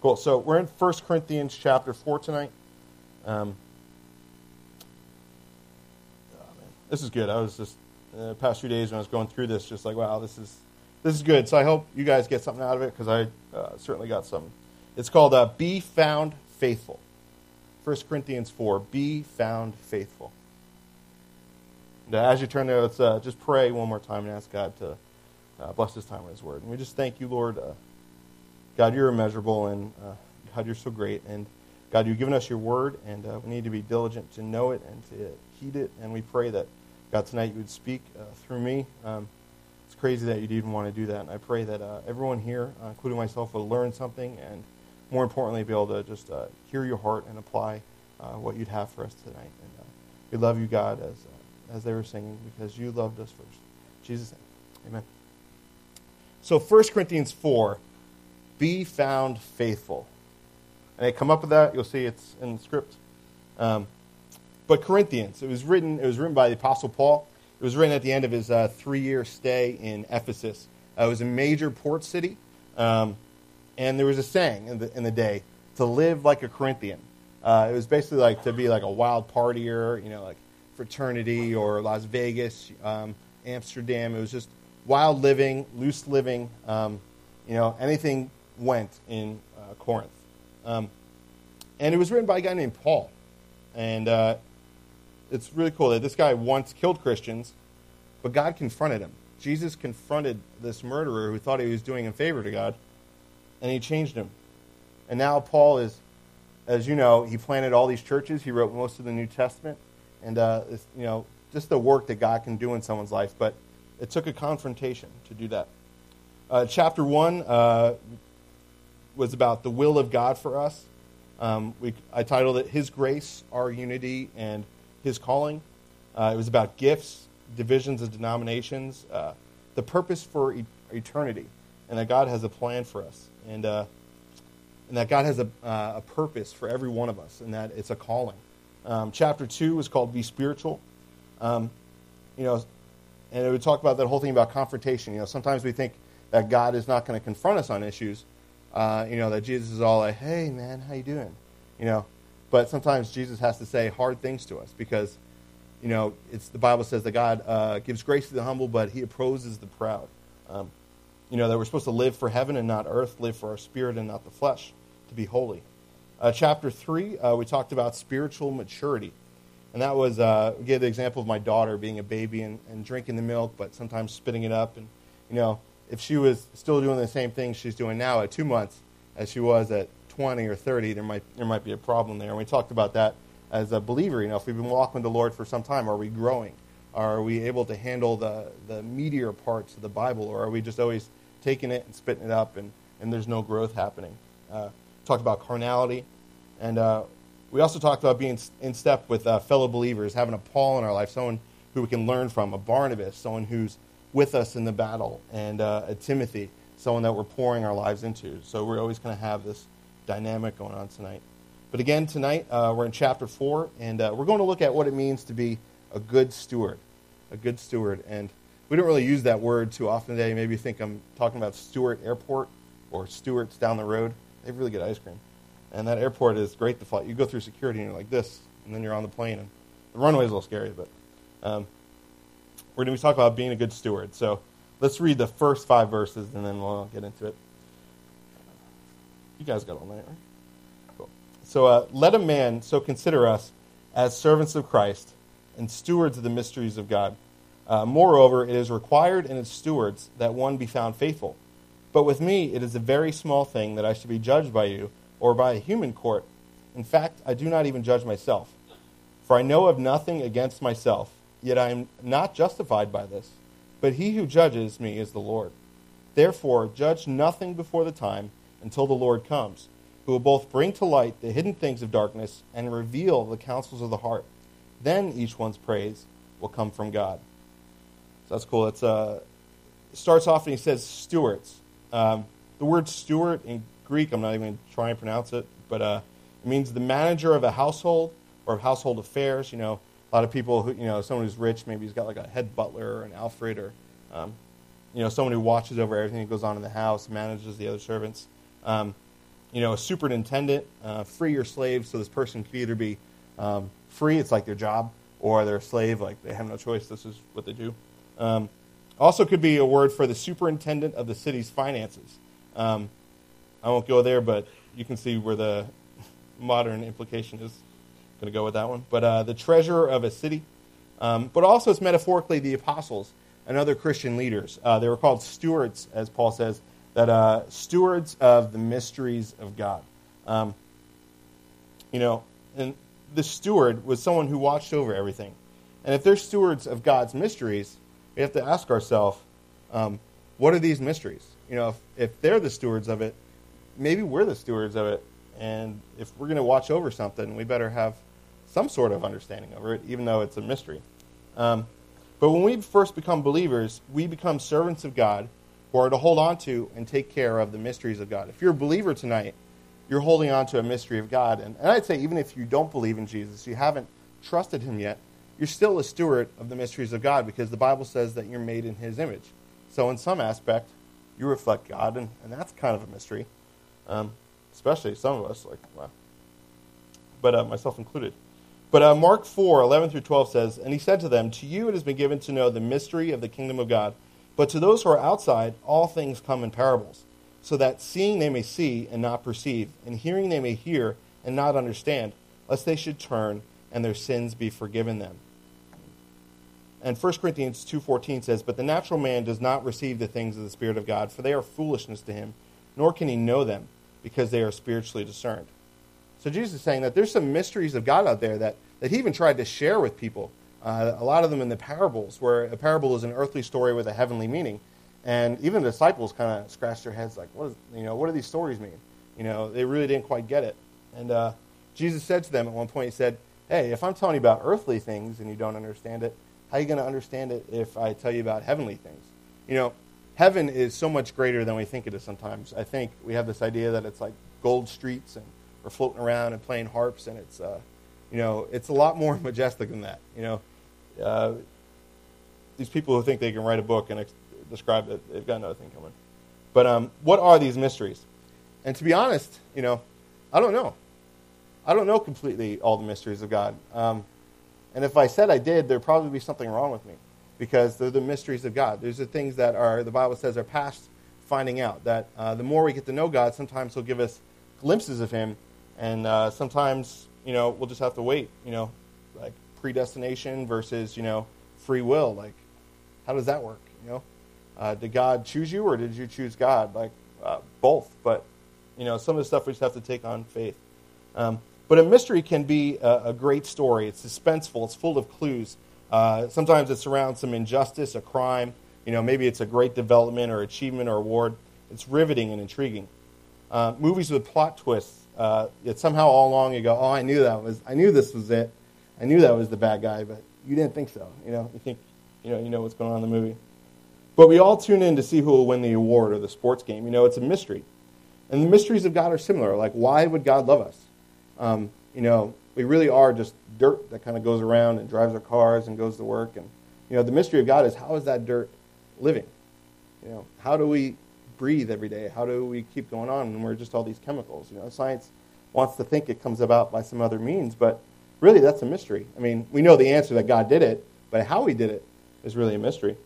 Cool. So we're in 1 Corinthians chapter 4 tonight. Um, oh, this is good. I was just, uh, past few days when I was going through this, just like, wow, this is, this is good. So I hope you guys get something out of it because I uh, certainly got some. It's called uh, Be Found Faithful. 1 Corinthians 4, Be Found Faithful. And, uh, as you turn there, let's uh, just pray one more time and ask God to uh, bless this time with His Word. And we just thank you, Lord. God, you're immeasurable, and uh, God, you're so great. And God, you've given us your word, and uh, we need to be diligent to know it and to heed it. And we pray that, God, tonight you would speak uh, through me. Um, it's crazy that you'd even want to do that. And I pray that uh, everyone here, uh, including myself, will learn something and, more importantly, be able to just uh, hear your heart and apply what you'd have for us tonight. And we love you, God, as, as they were singing, because you loved us first. Jesus' name, amen. So 1 Corinthians 4 be found faithful. And I come up with that. You'll see it's in the script. Um, but Corinthians, it was written. It was written by the Apostle Paul. It was written at the end of his uh, three-year stay in Ephesus. Uh, it was a major port city, um, and there was a saying in the, in the day to live like a Corinthian. Uh, it was basically like to be like a wild partier, you know, like fraternity or Las Vegas, um, Amsterdam. It was just wild living, loose living, um, you know, anything went in uh, Corinth. Um, and it was written by a guy named Paul. And uh, it's really cool that this guy once killed Christians, but God confronted him. Jesus confronted this murderer who thought he was doing a favor to God, and he changed him. And now Paul is, as you know, he planted all these churches. He wrote most of the New Testament, and uh, you know, just the work that God can do in someone's life. But it took a confrontation to do that. Uh, chapter one, uh, was about the will of God for us. Um, we, I titled it His Grace, Our Unity, and His Calling. Uh, it was about gifts, divisions of denominations, uh, the purpose for e- eternity, and that God has a plan for us, and, uh, and that God has a, uh, a, purpose for every one of us, and that it's a calling. Um, chapter 2 was called Be Spiritual. Um, you know, and it would talk about that whole thing about confrontation. You know, sometimes we think that God is not going to confront us on issues, uh, you know, that Jesus is all like, hey, man, how you doing? You know, but sometimes Jesus has to say hard things to us because, you know, it's the Bible says that God uh, gives grace to the humble, but he opposes the proud. Um, you know, that we're supposed to live for heaven and not earth, live for our spirit and not the flesh, to be holy. Uh, chapter 3, uh, we talked about spiritual maturity. And that was, uh, we gave the example of my daughter being a baby and, and drinking the milk, but sometimes spitting it up. And, you know, if she was still doing the same thing she's doing now at two months as she was at 20 or 30, there might, there might be a problem there. And we talked about that as a believer. You know, if we've been walking with the Lord for some time, are we growing? Are we able to handle the, the meatier parts of the Bible, or are we just always taking it and spitting it up and, and there's no growth happening? Uh, talked about carnality. And uh, we also talked about being in step with uh, fellow believers, having a Paul in our life, someone who we can learn from, a Barnabas, someone who's with us in the battle, and uh, Timothy, someone that we're pouring our lives into. So we're always going to have this dynamic going on tonight. But again, tonight uh, we're in chapter 4, and uh, we're going to look at what it means to be a good steward. A good steward. And we don't really use that word too often today. Maybe you think I'm talking about Stewart Airport or Stewart's down the road. They have really good ice cream. And that airport is great to fly. You go through security and you're like this, and then you're on the plane. And the runway is a little scary, but um, we're going to be talking about being a good steward. So let's read the first five verses and then we'll get into it. You guys got all night, right? Cool. So uh, let a man so consider us as servants of Christ and stewards of the mysteries of God. Uh, moreover, it is required in its stewards that one be found faithful. But with me, it is a very small thing that I should be judged by you or by a human court. In fact, I do not even judge myself. For I know of nothing against myself Yet I am not justified by this, but he who judges me is the Lord. Therefore, judge nothing before the time until the Lord comes, who will both bring to light the hidden things of darkness and reveal the counsels of the heart. Then each one's praise will come from God. So that's cool. Uh, it starts off and he says stewards. Um, the word steward in Greek, I'm not even going to try and pronounce it, but uh, it means the manager of a household or of household affairs. You know, a lot of people who, you know, someone who's rich, maybe he's got like a head butler or an Alfred or, um, you know, someone who watches over everything that goes on in the house, manages the other servants. Um, you know, a superintendent, uh, free your slave. So this person could either be um, free, it's like their job, or they're a slave, like they have no choice. This is what they do. Um, also, could be a word for the superintendent of the city's finances. Um, I won't go there, but you can see where the modern implication is. Going to go with that one. But uh, the treasurer of a city. Um, but also, it's metaphorically the apostles and other Christian leaders. Uh, they were called stewards, as Paul says, that uh, stewards of the mysteries of God. Um, you know, and the steward was someone who watched over everything. And if they're stewards of God's mysteries, we have to ask ourselves, um, what are these mysteries? You know, if, if they're the stewards of it, maybe we're the stewards of it. And if we're going to watch over something, we better have some sort of understanding over it, even though it's a mystery. Um, but when we first become believers, we become servants of God who are to hold on to and take care of the mysteries of God. If you're a believer tonight, you're holding on to a mystery of God. And, and I'd say, even if you don't believe in Jesus, you haven't trusted him yet, you're still a steward of the mysteries of God because the Bible says that you're made in his image. So, in some aspect, you reflect God, and, and that's kind of a mystery. Um, especially some of us, like, wow. But uh, myself included. But uh, Mark 4, 11 through 12 says, And he said to them, To you it has been given to know the mystery of the kingdom of God, but to those who are outside, all things come in parables so that seeing they may see and not perceive, and hearing they may hear and not understand, lest they should turn and their sins be forgiven them. And 1 Corinthians 2:14 says, "But the natural man does not receive the things of the spirit of God, for they are foolishness to him, nor can he know them, because they are spiritually discerned." So Jesus is saying that there's some mysteries of God out there that, that he even tried to share with people. Uh, a lot of them in the parables, where a parable is an earthly story with a heavenly meaning. And even the disciples kind of scratched their heads like, what, is, you know, what do these stories mean? You know, they really didn't quite get it. And uh, Jesus said to them at one point, he said, hey, if I'm telling you about earthly things and you don't understand it, how are you going to understand it if I tell you about heavenly things? You know, heaven is so much greater than we think it is sometimes. I think we have this idea that it's like gold streets and floating around and playing harps, and it's, uh, you know, it's a lot more majestic than that. You know, uh, these people who think they can write a book and ex- describe it. They've got another thing coming. But um, what are these mysteries? And to be honest, you know, I don't know. I don't know completely all the mysteries of God. Um, and if I said I did, there'd probably be something wrong with me because they're the mysteries of God. There's the things that are, the Bible says, are past finding out. That uh, the more we get to know God, sometimes He'll give us glimpses of Him, and uh, sometimes, you know, we'll just have to wait, you know, like predestination versus, you know, free will. Like, how does that work, you know? Uh, did God choose you, or did you choose God? Like uh, both, but you know, some of the stuff we just have to take on faith. Um, but a mystery can be a, a, great story. It's suspenseful. It's full of clues. Uh, sometimes it surrounds some injustice, a crime. You know, maybe it's a great development or achievement or award. It's riveting and intriguing. Uh, movies with plot twists. Uh, yet somehow all along you go, oh, I knew that was, I knew this was it. I knew that was the bad guy, but you didn't think so. You know, you think, you know, you know what's going on in the movie. But we all tune in to see who will win the award or the sports game. You know, it's a mystery. And the mysteries of God are similar. Like, why would God love us? Um, you know, we really are just dirt that kind of goes around and drives our cars and goes to work. And, you know, the mystery of God is how is that dirt living? You know, how do we breathe every day? How do we keep going on when we're just all these chemicals? You know, science wants to think it comes about by some other means, but really that's a mystery. I mean, we know the answer that God did it, but how he did it is really a mystery.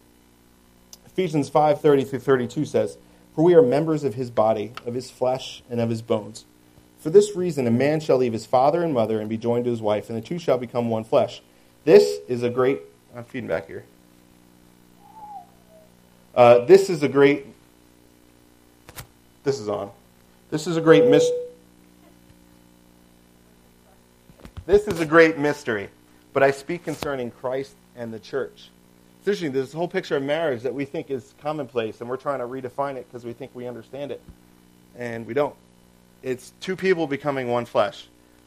Ephesians 5:30 through 32 says, "For we are members of his body, of his flesh, and of his bones. For this reason a man shall leave his father and mother and be joined to his wife, and the two shall become one flesh. This is a great I'm feeding back here. Uh, this is a great this is on. This is a great mis- This is a great mystery, but I speak concerning Christ and the church. It's interesting, this whole picture of marriage that we think is commonplace, and we're trying to redefine it because we think we understand it. And we don't. It's two people becoming one flesh.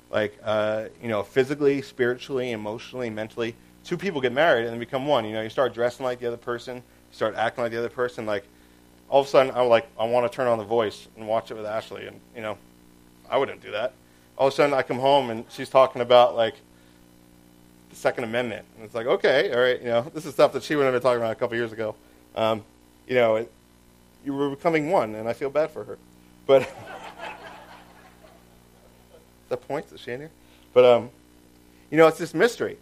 Like, uh, you know, physically, spiritually, emotionally, mentally. Two people get married and then become one. You know, you start dressing like the other person, you start acting like the other person. Like, all of a sudden, I'm like, I want to turn on the voice and watch it with Ashley. And, you know, I wouldn't do that. All of a sudden, I come home and she's talking about, like, the Second Amendment. And it's like, okay, all right, you know, this is stuff that she would have been talking about a couple years ago. Um, you know, it, you were becoming one, and I feel bad for her. But, the points that Shane here? But um, you know, it's this mystery,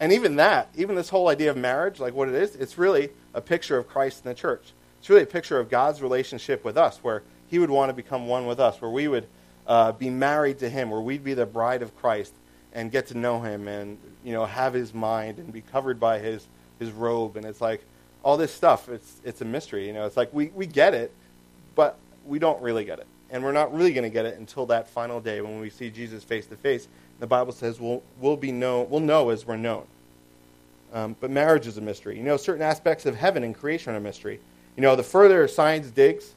and even that, even this whole idea of marriage, like what it is, it's really a picture of Christ and the church. It's really a picture of God's relationship with us, where He would want to become one with us, where we would uh, be married to Him, where we'd be the bride of Christ and get to know Him, and you know, have His mind and be covered by His His robe, and it's like all this stuff. It's it's a mystery. You know, it's like we we get it, but we don't really get it, and we're not really going to get it until that final day when we see Jesus face to face. The Bible says we'll we'll be known we'll know as we're known. Um, but marriage is a mystery. You know, certain aspects of heaven and creation are a mystery. You know, the further science digs,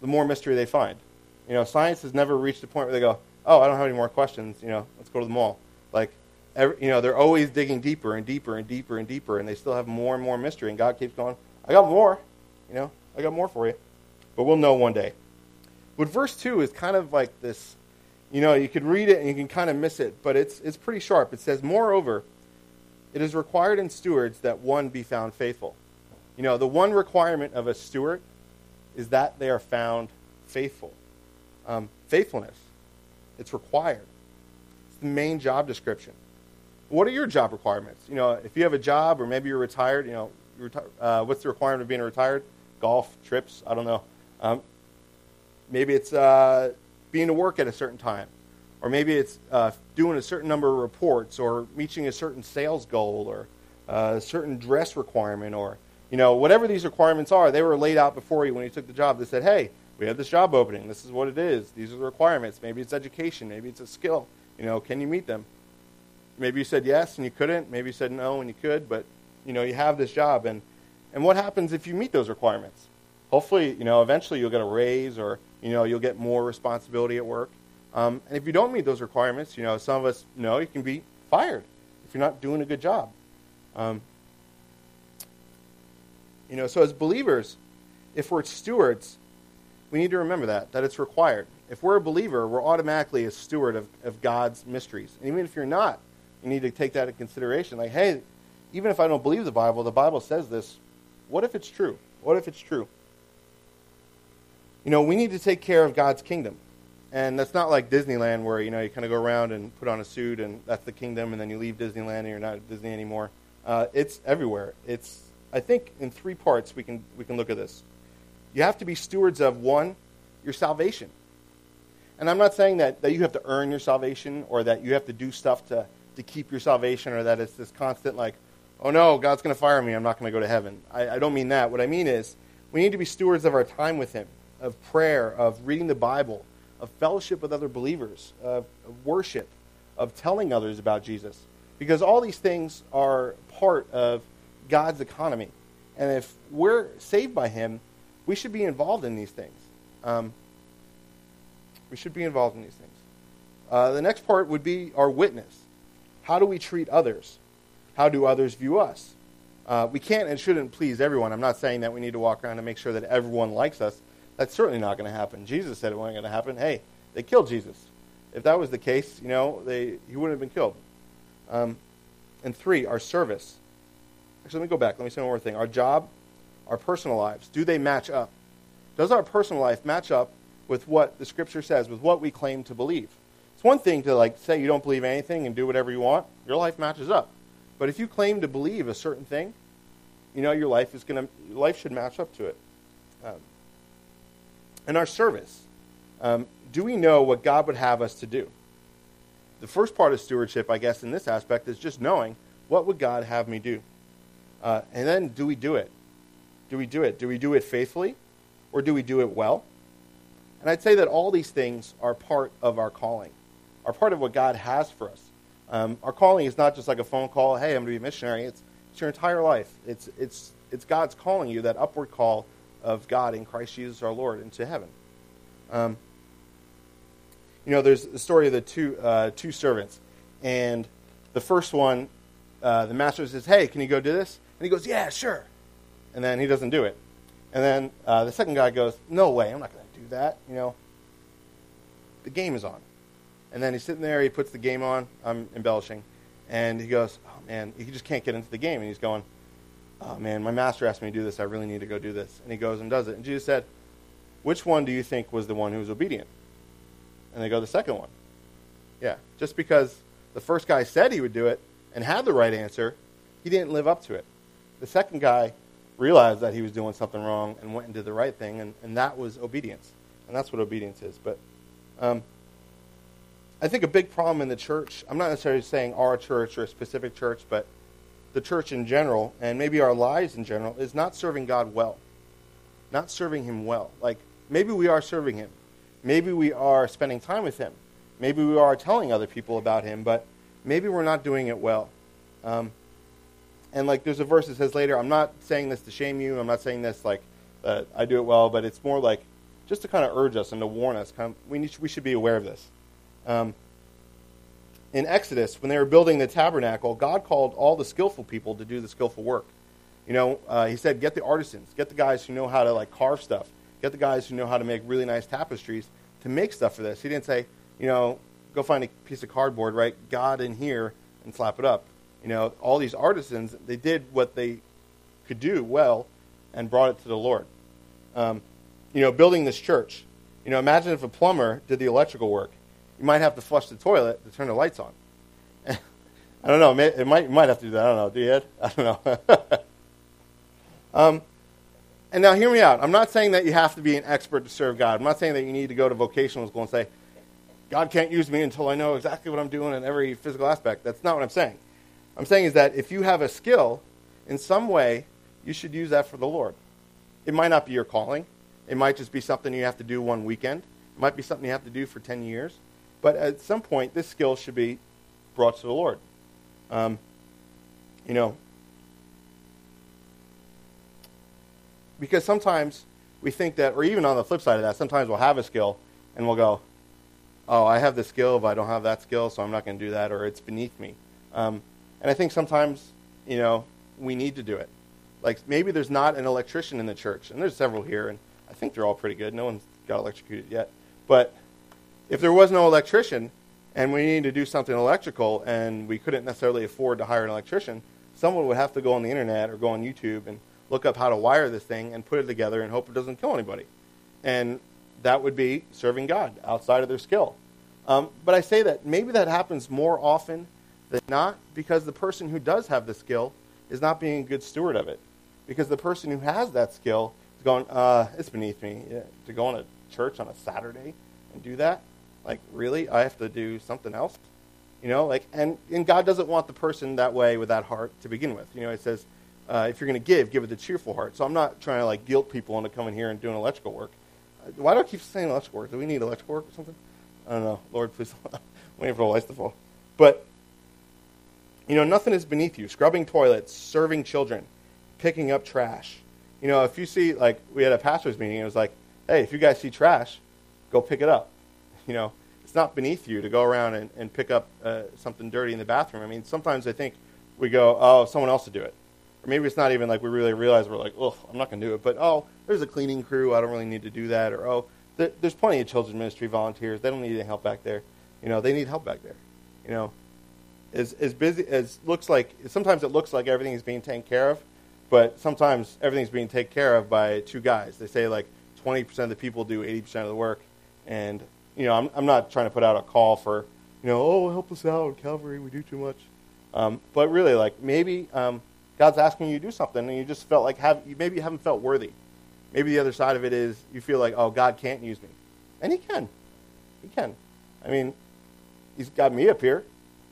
the more mystery they find. You know, science has never reached a point where they go, "Oh, I don't have any more questions." You know, let's go to the mall. Like, every, you know, they're always digging deeper and deeper and deeper and deeper, and they still have more and more mystery. And God keeps going, "I got more." You know, I got more for you, but we'll know one day. But verse two is kind of like this. You know, you could read it and you can kind of miss it, but it's it's pretty sharp. It says, "Moreover." It is required in stewards that one be found faithful. You know, the one requirement of a steward is that they are found faithful. Um, faithfulness, it's required. It's the main job description. What are your job requirements? You know, if you have a job or maybe you're retired, you know, uh, what's the requirement of being retired? Golf, trips, I don't know. Um, maybe it's uh, being to work at a certain time or maybe it's uh, doing a certain number of reports or reaching a certain sales goal or uh, a certain dress requirement or you know whatever these requirements are they were laid out before you when you took the job. They said hey we have this job opening. This is what it is. These are the requirements. Maybe it's education. Maybe it's a skill. You know can you meet them? Maybe you said yes and you couldn't. Maybe you said no and you could but you know you have this job. And and what happens if you meet those requirements? Hopefully you know eventually you'll get a raise or you know you'll get more responsibility at work. Um, and if you don't meet those requirements, you know, some of us know you can be fired if you're not doing a good job. Um, you know, so as believers, if we're stewards, we need to remember that, that it's required. If we're a believer, we're automatically a steward of, of God's mysteries. And even if you're not, you need to take that into consideration. Like, hey, even if I don't believe the Bible, the Bible says this. What if it's true? What if it's true? You know, we need to take care of God's kingdom. And that's not like Disneyland where, you know, you kind of go around and put on a suit and that's the kingdom and then you leave Disneyland and you're not at Disney anymore. Uh, it's everywhere. It's, I think in three parts we can, we can look at this. You have to be stewards of, one, your salvation. And I'm not saying that, that you have to earn your salvation or that you have to do stuff to, to keep your salvation or that it's this constant, like, oh no, God's going to fire me. I'm not going to go to heaven. I, I don't mean that. What I mean is we need to be stewards of our time with Him, of prayer, of reading the Bible, of fellowship with other believers, of, of worship, of telling others about Jesus. Because all these things are part of God's economy. And if we're saved by Him, we should be involved in these things. Um, we should be involved in these things. Uh, the next part would be our witness. How do we treat others? How do others view us? Uh, we can't and shouldn't please everyone. I'm not saying that we need to walk around and make sure that everyone likes us. That's certainly not going to happen. Jesus said it wasn't going to happen. Hey, they killed Jesus. If that was the case, you know, they, he wouldn't have been killed. Um, and three, our service. Actually, let me go back. Let me say one more thing. Our job, our personal lives, do they match up? Does our personal life match up with what the Scripture says, with what we claim to believe? It's one thing to like say you don't believe anything and do whatever you want. Your life matches up. But if you claim to believe a certain thing, you know your life is going to life should match up to it. Um, and our service. Um, do we know what God would have us to do? The first part of stewardship, I guess, in this aspect is just knowing what would God have me do? Uh, and then do we do it? Do we do it? Do we do it faithfully? Or do we do it well? And I'd say that all these things are part of our calling, are part of what God has for us. Um, our calling is not just like a phone call, hey, I'm going to be a missionary. It's, it's your entire life. It's, it's, it's God's calling you, that upward call of God in Christ Jesus our Lord into heaven. Um, you know, there's the story of the two, uh, two servants. And the first one, uh, the master says, Hey, can you go do this? And he goes, Yeah, sure. And then he doesn't do it. And then uh, the second guy goes, No way, I'm not going to do that. You know, the game is on. And then he's sitting there, he puts the game on. I'm embellishing. And he goes, Oh, man, he just can't get into the game. And he's going, oh man, my master asked me to do this. I really need to go do this. And he goes and does it. And Jesus said, which one do you think was the one who was obedient? And they go, the second one. Yeah. Just because the first guy said he would do it and had the right answer, he didn't live up to it. The second guy realized that he was doing something wrong and went and did the right thing, and, and that was obedience. And that's what obedience is. But um, I think a big problem in the church, I'm not necessarily saying our church or a specific church, but the church in general, and maybe our lives in general, is not serving God well. Not serving Him well. Like, maybe we are serving Him. Maybe we are spending time with Him. Maybe we are telling other people about Him, but maybe we're not doing it well. Um, and like, there's a verse that says later, I'm not saying this to shame you. I'm not saying this like I do it well, but it's more like just to kind of urge us and to warn us. Kind of, we, need, we should be aware of this. Um, in Exodus, when they were building the tabernacle, God called all the skillful people to do the skillful work. You know, uh, He said, get the artisans, get the guys who know how to like carve stuff, get the guys who know how to make really nice tapestries to make stuff for this. He didn't say, you know, go find a piece of cardboard, write God in here, and slap it up. You know, all these artisans, they did what they could do well and brought it to the Lord. Um, you know, building this church. You know, imagine if a plumber did the electrical work. You might have to flush the toilet to turn the lights on. I don't know. It might, you might have to do that. I don't know. Do you, Ed? I don't know. um, and now, hear me out. I'm not saying that you have to be an expert to serve God. I'm not saying that you need to go to vocational school and say, God can't use me until I know exactly what I'm doing in every physical aspect. That's not what I'm saying. I'm saying is that if you have a skill in some way, you should use that for the Lord. It might not be your calling. It might just be something you have to do one weekend. It might be something you have to do for 10 years. But at some point, this skill should be brought to the Lord. Um, you know, because sometimes we think that, or even on the flip side of that, sometimes we'll have a skill and we'll go, oh, I have this skill, but I don't have that skill, so I'm not going to do that, or it's beneath me. Um, and I think sometimes, you know, we need to do it. Like maybe there's not an electrician in the church, and there's several here, and I think they're all pretty good. No one's got electrocuted yet. But if there was no electrician, and we needed to do something electrical, and we couldn't necessarily afford to hire an electrician, someone would have to go on the internet or go on YouTube and look up how to wire this thing and put it together and hope it doesn't kill anybody. And that would be serving God outside of their skill. Um, but I say that maybe that happens more often not because the person who does have the skill is not being a good steward of it. Because the person who has that skill is going, uh, it's beneath me yeah, to go on a church on a Saturday and do that. Like, really? I have to do something else? You know, like, and, and God doesn't want the person that way with that heart to begin with. You know, it says, uh, if you're going to give, give with a cheerful heart. So I'm not trying to like guilt people into coming here and doing electrical work. Why do I keep saying electrical work? Do we need electrical work or something? I don't know. Lord, please. waiting for the lights to fall. But, you know, nothing is beneath you. Scrubbing toilets, serving children, picking up trash. You know, if you see, like, we had a pastor's meeting, it was like, hey, if you guys see trash, go pick it up. You know, it's not beneath you to go around and, and pick up uh, something dirty in the bathroom. I mean, sometimes I think we go, oh, someone else to do it. Or maybe it's not even like we really realize we're like, oh, I'm not going to do it. But, oh, there's a cleaning crew. I don't really need to do that. Or, oh, there's plenty of children's ministry volunteers. They don't need any help back there. You know, they need help back there. You know, as as busy as looks like. Sometimes it looks like everything is being taken care of, but sometimes everything's being taken care of by two guys. They say like 20% of the people do 80% of the work, and you know, I'm I'm not trying to put out a call for you know, oh, help us out, Calvary, we do too much. Um, but really, like maybe um, God's asking you to do something, and you just felt like have maybe you haven't felt worthy Maybe the other side of it is you feel like, oh, God can't use me. And He can. He can. I mean, He's got me up here.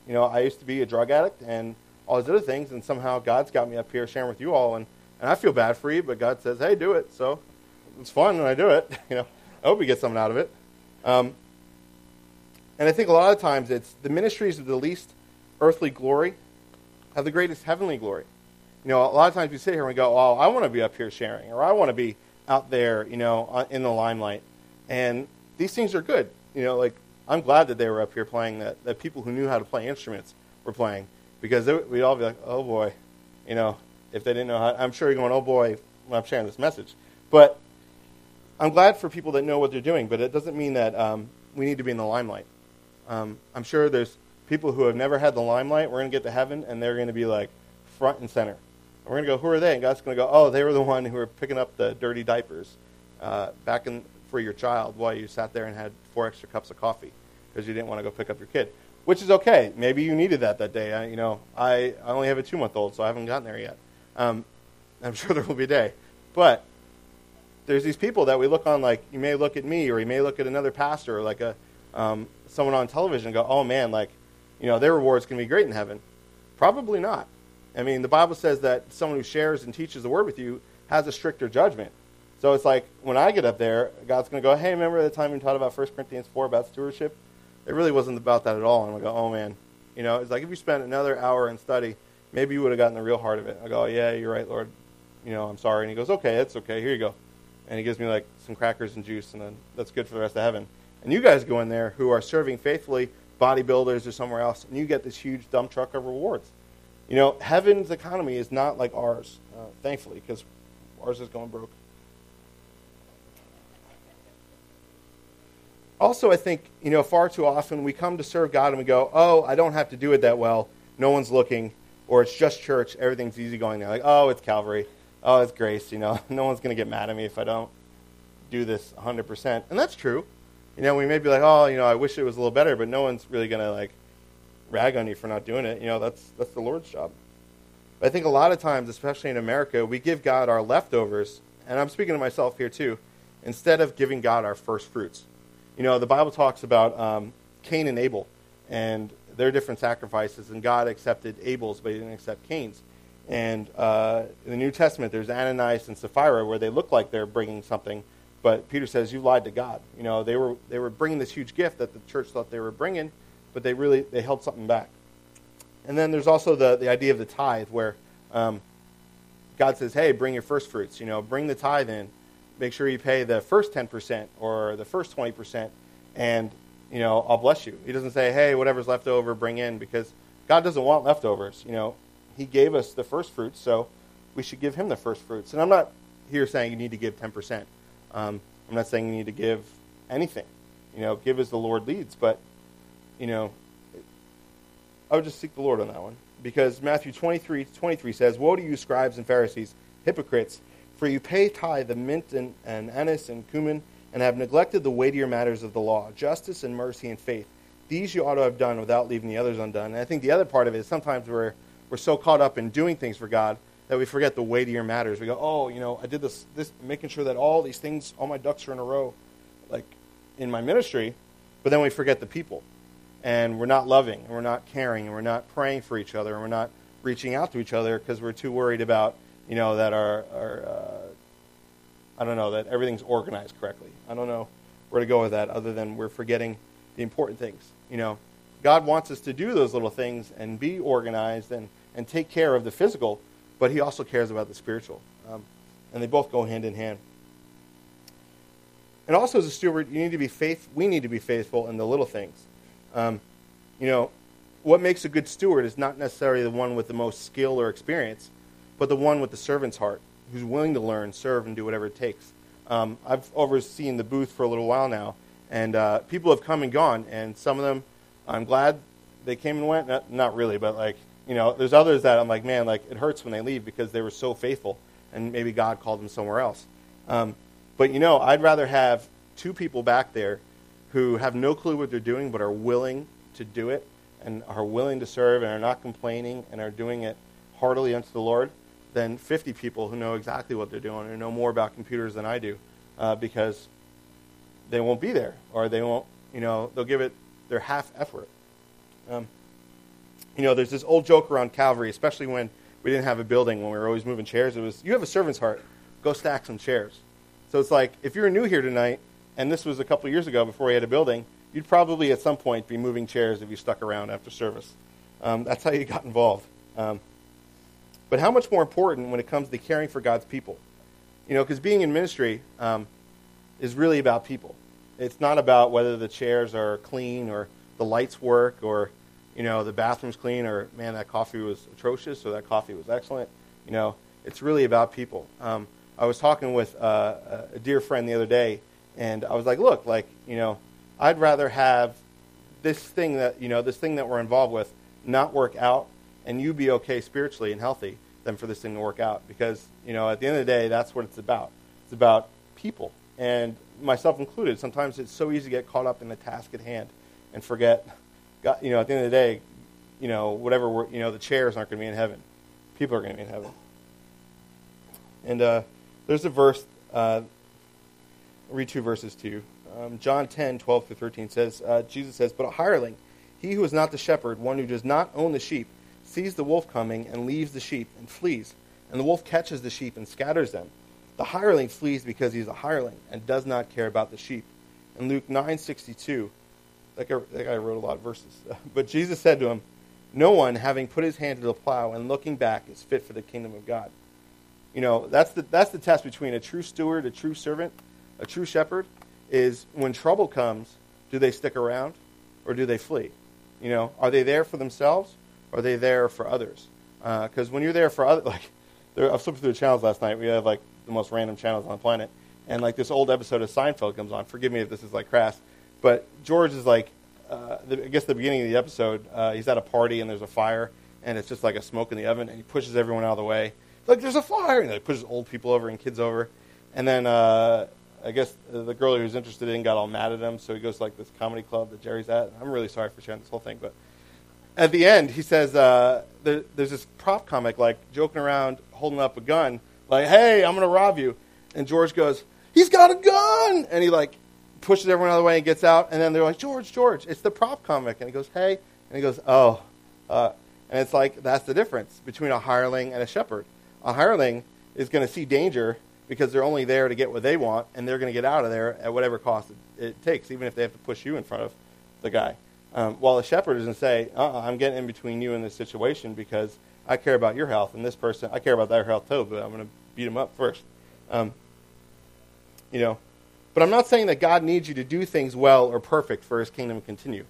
You know, I used to be a drug addict and all these other things, and somehow God's got me up here sharing with you all. And, and I feel bad for you, but God says, hey, do it. So it's fun when I do it. you know, I hope you get something out of it. Um, and I think a lot of times it's the ministries of the least earthly glory have the greatest heavenly glory. You know, a lot of times we sit here and we go, oh, I want to be up here sharing, or I want to be out there, you know, uh, in the limelight. And these things are good. You know, like I'm glad that they were up here playing that, that people who knew how to play instruments were playing because they, we'd all be like, oh boy, you know, if they didn't know how, I'm sure you're going, oh boy, when I'm sharing this message. But I'm glad for people that know what they're doing, but it doesn't mean that um, we need to be in the limelight. Um, I'm sure there's people who have never had the limelight. We're going to get to heaven, and they're going to be like front and center we're going to go, who are they? And God's going to go, oh, they were the one who were picking up the dirty diapers uh, back in, for your child while you sat there and had four extra cups of coffee. because you didn't want to go pick up your kid, which is okay. Maybe you needed that that day. I, you know, I, I only have a two month old, so I haven't gotten there yet. Um, I'm sure there will be a day. But there's these people that we look on like you may look at me or you may look at another pastor or like a um, someone on television and go, oh man, like you know their reward's can be great in heaven. Probably not. I mean, the Bible says that someone who shares and teaches the word with you has a stricter judgment. So it's like when I get up there, God's going to go, hey, remember the time we taught about 1 Corinthians 4 about stewardship? It really wasn't about that at all. And I go, oh man, you know, it's like if you spent another hour in study, maybe you would have gotten the real heart of it. I go, yeah, you're right, Lord. You know, I'm sorry. And he goes, okay, it's okay. Here you go and he gives me like some crackers and juice, and then that's good for the rest of heaven. And you guys go in there who are serving faithfully, bodybuilders or somewhere else, and you get this huge dump truck of rewards. You know, heaven's economy is not like ours, uh, thankfully, because ours is going broke. Also, I think, you know, far too often we come to serve God and we go, oh, I don't have to do it that well. No one's looking. Or it's just church. Everything's easy going there. Like, oh, it's Calvary oh, it's grace. You know, no one's going to get mad at me if I don't do this 100%. And that's true. You know, we may be like, oh, you know, I wish it was a little better, but no one's really going to like rag on you for not doing it. You know, that's that's the Lord's job. But I think a lot of times, especially in America, we give God our leftovers, and I'm speaking to myself here too, instead of giving God our first fruits. You know, the Bible talks about um, Cain and Abel and their different sacrifices, and God accepted Abel's, but he didn't accept Cain's. And uh, in the New Testament, there's Ananias and Sapphira where they look like they're bringing something, but Peter says you lied to God. You know, they were they were bringing this huge gift that the church thought they were bringing, but they really they held something back. And then there's also the the idea of the tithe where um, God says, "Hey, bring your first fruits. You know, bring the tithe in. Make sure you pay the first ten percent or the first twenty percent, and you know I'll bless you." He doesn't say, "Hey, whatever's left over, bring in," because God doesn't want leftovers. You know, he gave us the first fruits, so we should give him the first fruits. And I'm not here saying you need to give 10%. Um, I'm not saying you need to give anything. You know, give as the Lord leads. But, you know, I would just seek the Lord on that one. Because Matthew 23, 23 says, Woe to you, scribes and Pharisees, hypocrites, for you pay tithe the mint and, and anise and cumin, and have neglected the weightier matters of the law, justice and mercy and faith. These you ought to have done without leaving the others undone. And I think the other part of it is sometimes we're we're so caught up in doing things for God that we forget the weightier matters. We go, oh, you know, I did this, this, making sure that all these things, all my ducks are in a row, like in my ministry, but then we forget the people. And we're not loving, and we're not caring, and we're not praying for each other, and we're not reaching out to each other because we're too worried about, you know, that are, our uh, I don't know, that everything's organized correctly. I don't know where to go with that other than we're forgetting the important things. You know, God wants us to do those little things and be organized and and take care of the physical, but he also cares about the spiritual. Um, and they both go hand in hand. And also, as a steward, you need to be faith. We need to be faithful in the little things. Um, you know, what makes a good steward is not necessarily the one with the most skill or experience, but the one with the servant's heart, who's willing to learn, serve, and do whatever it takes. Um, I've overseen the booth for a little while now, and uh, people have come and gone, and some of them, I'm glad they came and went. Not, not really, but like you know, there's others that I'm like, man, like it hurts when they leave because they were so faithful, and maybe God called them somewhere else. Um, but you know, I'd rather have two people back there who have no clue what they're doing but are willing to do it and are willing to serve and are not complaining and are doing it heartily unto the Lord than 50 people who know exactly what they're doing and know more about computers than I do uh, because they won't be there or they won't, you know, they'll give it their half effort. Um, you know, there's this old joke around Calvary, especially when we didn't have a building, when we were always moving chairs. It was, you have a servant's heart, go stack some chairs. So it's like, if you're new here tonight, and this was a couple years ago before we had a building, you'd probably at some point be moving chairs if you stuck around after service. Um, that's how you got involved. Um, but how much more important when it comes to caring for God's people? You know, because being in ministry um, is really about people. It's not about whether the chairs are clean or the lights work or you know, the bathroom's clean, or man, that coffee was atrocious, or that coffee was excellent. You know, it's really about people. Um, I was talking with uh, a dear friend the other day, and I was like, look, like, you know, I'd rather have this thing that, you know, this thing that we're involved with not work out and you be okay spiritually and healthy than for this thing to work out. Because, you know, at the end of the day, that's what it's about. It's about people. And myself included, sometimes it's so easy to get caught up in the task at hand and forget, God, you know, at the end of the day, you know, whatever, we're, you know, the chairs aren't going to be in heaven. People are going to be in heaven. And uh, there's a verse, uh, read two verses to you. Um, John 10, 12 through 13 says, uh, Jesus says, But a hireling, he who is not the shepherd, one who does not own the sheep, sees the wolf coming and leaves the sheep and flees. And the wolf catches the sheep and scatters them. The hireling flees because he is a hireling and does not care about the sheep. In Luke 9:62, that guy, that guy wrote a lot of verses. but Jesus said to him, "No one, having put his hand to the plow and looking back, is fit for the kingdom of God." You know, that's the that's the test between a true steward, a true servant, a true shepherd. Is when trouble comes, do they stick around, or do they flee? You know, are they there for themselves, are they there for others? Because uh, when you're there for other, like, there, I was flipping through the channels last night. We have like the most random channels on the planet, and like this old episode of Seinfeld comes on. Forgive me if this is like crass, but George is like, uh, the, I guess the beginning of the episode, uh, he's at a party and there's a fire, and it's just like a smoke in the oven, and he pushes everyone out of the way. Like there's a fire, and he pushes old people over and kids over, and then uh, I guess the girl he was interested in got all mad at him, so he goes to like this comedy club that Jerry's at. I'm really sorry for sharing this whole thing, but at the end he says uh, there, there's this prop comic like joking around, holding up a gun, like, "Hey, I'm gonna rob you," and George goes, "He's got a gun!" and he like pushes everyone out of the way and gets out. And then they're like, George, George, it's the prop comic. And he goes, hey. And he goes, oh. Uh, and it's like, that's the difference between a hireling and a shepherd. A hireling is going to see danger because they're only there to get what they want, and they're going to get out of there at whatever cost it, it, takes, even if they have to push you in front of the guy. Um, while a shepherd to say, uh-uh, I'm getting in between you and this situation because I care about your health, and this person, I care about their health too, but I'm going to beat them up first. Um, you know, but I'm not saying that God needs you to do things well or perfect for his kingdom to continue.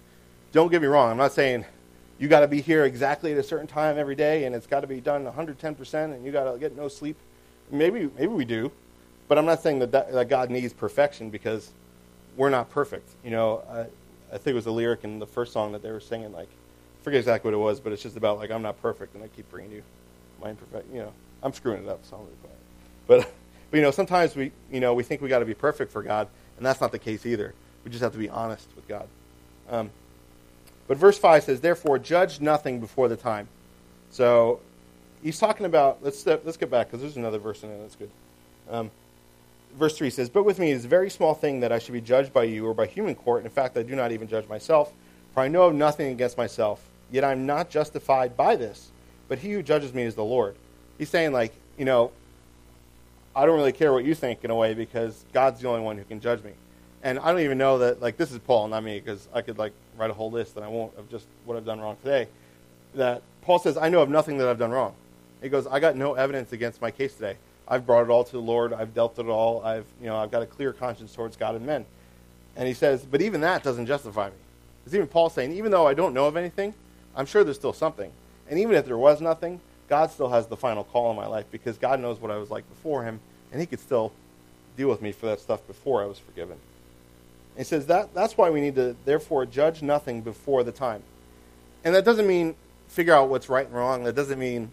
Don't get me wrong. I'm not saying you got to be here exactly at a certain time every day and it's got to be done 110% and you got to get no sleep. Maybe, maybe we do. But I'm not saying that, that, that God needs perfection because we're not perfect. You know, I, I think it was a lyric in the first song that they were singing, like, I forget exactly what it was, but it's just about, like, I'm not perfect and I keep bringing you my imperfect, you know, I'm screwing it up, so I'm really quiet. But but you know, sometimes we you know we think we got to be perfect for God, and that's not the case either. We just have to be honest with God. Um, but verse five says, "Therefore, judge nothing before the time." So he's talking about. Let's step, let's get back because there's another verse in there that's good. Um, verse 3 says, But with me is a very small thing that I should be judged by you or by human court. In fact, I do not even judge myself, for I know of nothing against myself. Yet I'm not justified by this, but he who judges me is the Lord. He's saying, like, you know, I don't really care what you think in a way because God's the only one who can judge me. And I don't even know that, like, this is Paul, not me, because I could, like, write a whole list and I won't of just what I've done wrong today. That Paul says, I know of nothing that I've done wrong. He goes, I got no evidence against my case today. I've brought it all to the Lord. I've dealt it all. I've, you know, I've got a clear conscience towards God and men. And he says, but even that doesn't justify me. Because even Paul saying, even though I don't know of anything, I'm sure there's still something. And even if there was nothing, God still has the final call in my life because God knows what I was like before Him, and He could still deal with me for that stuff before I was forgiven. And he says that that's why we need to therefore judge nothing before the time. And that doesn't mean figure out what's right and wrong. That doesn't mean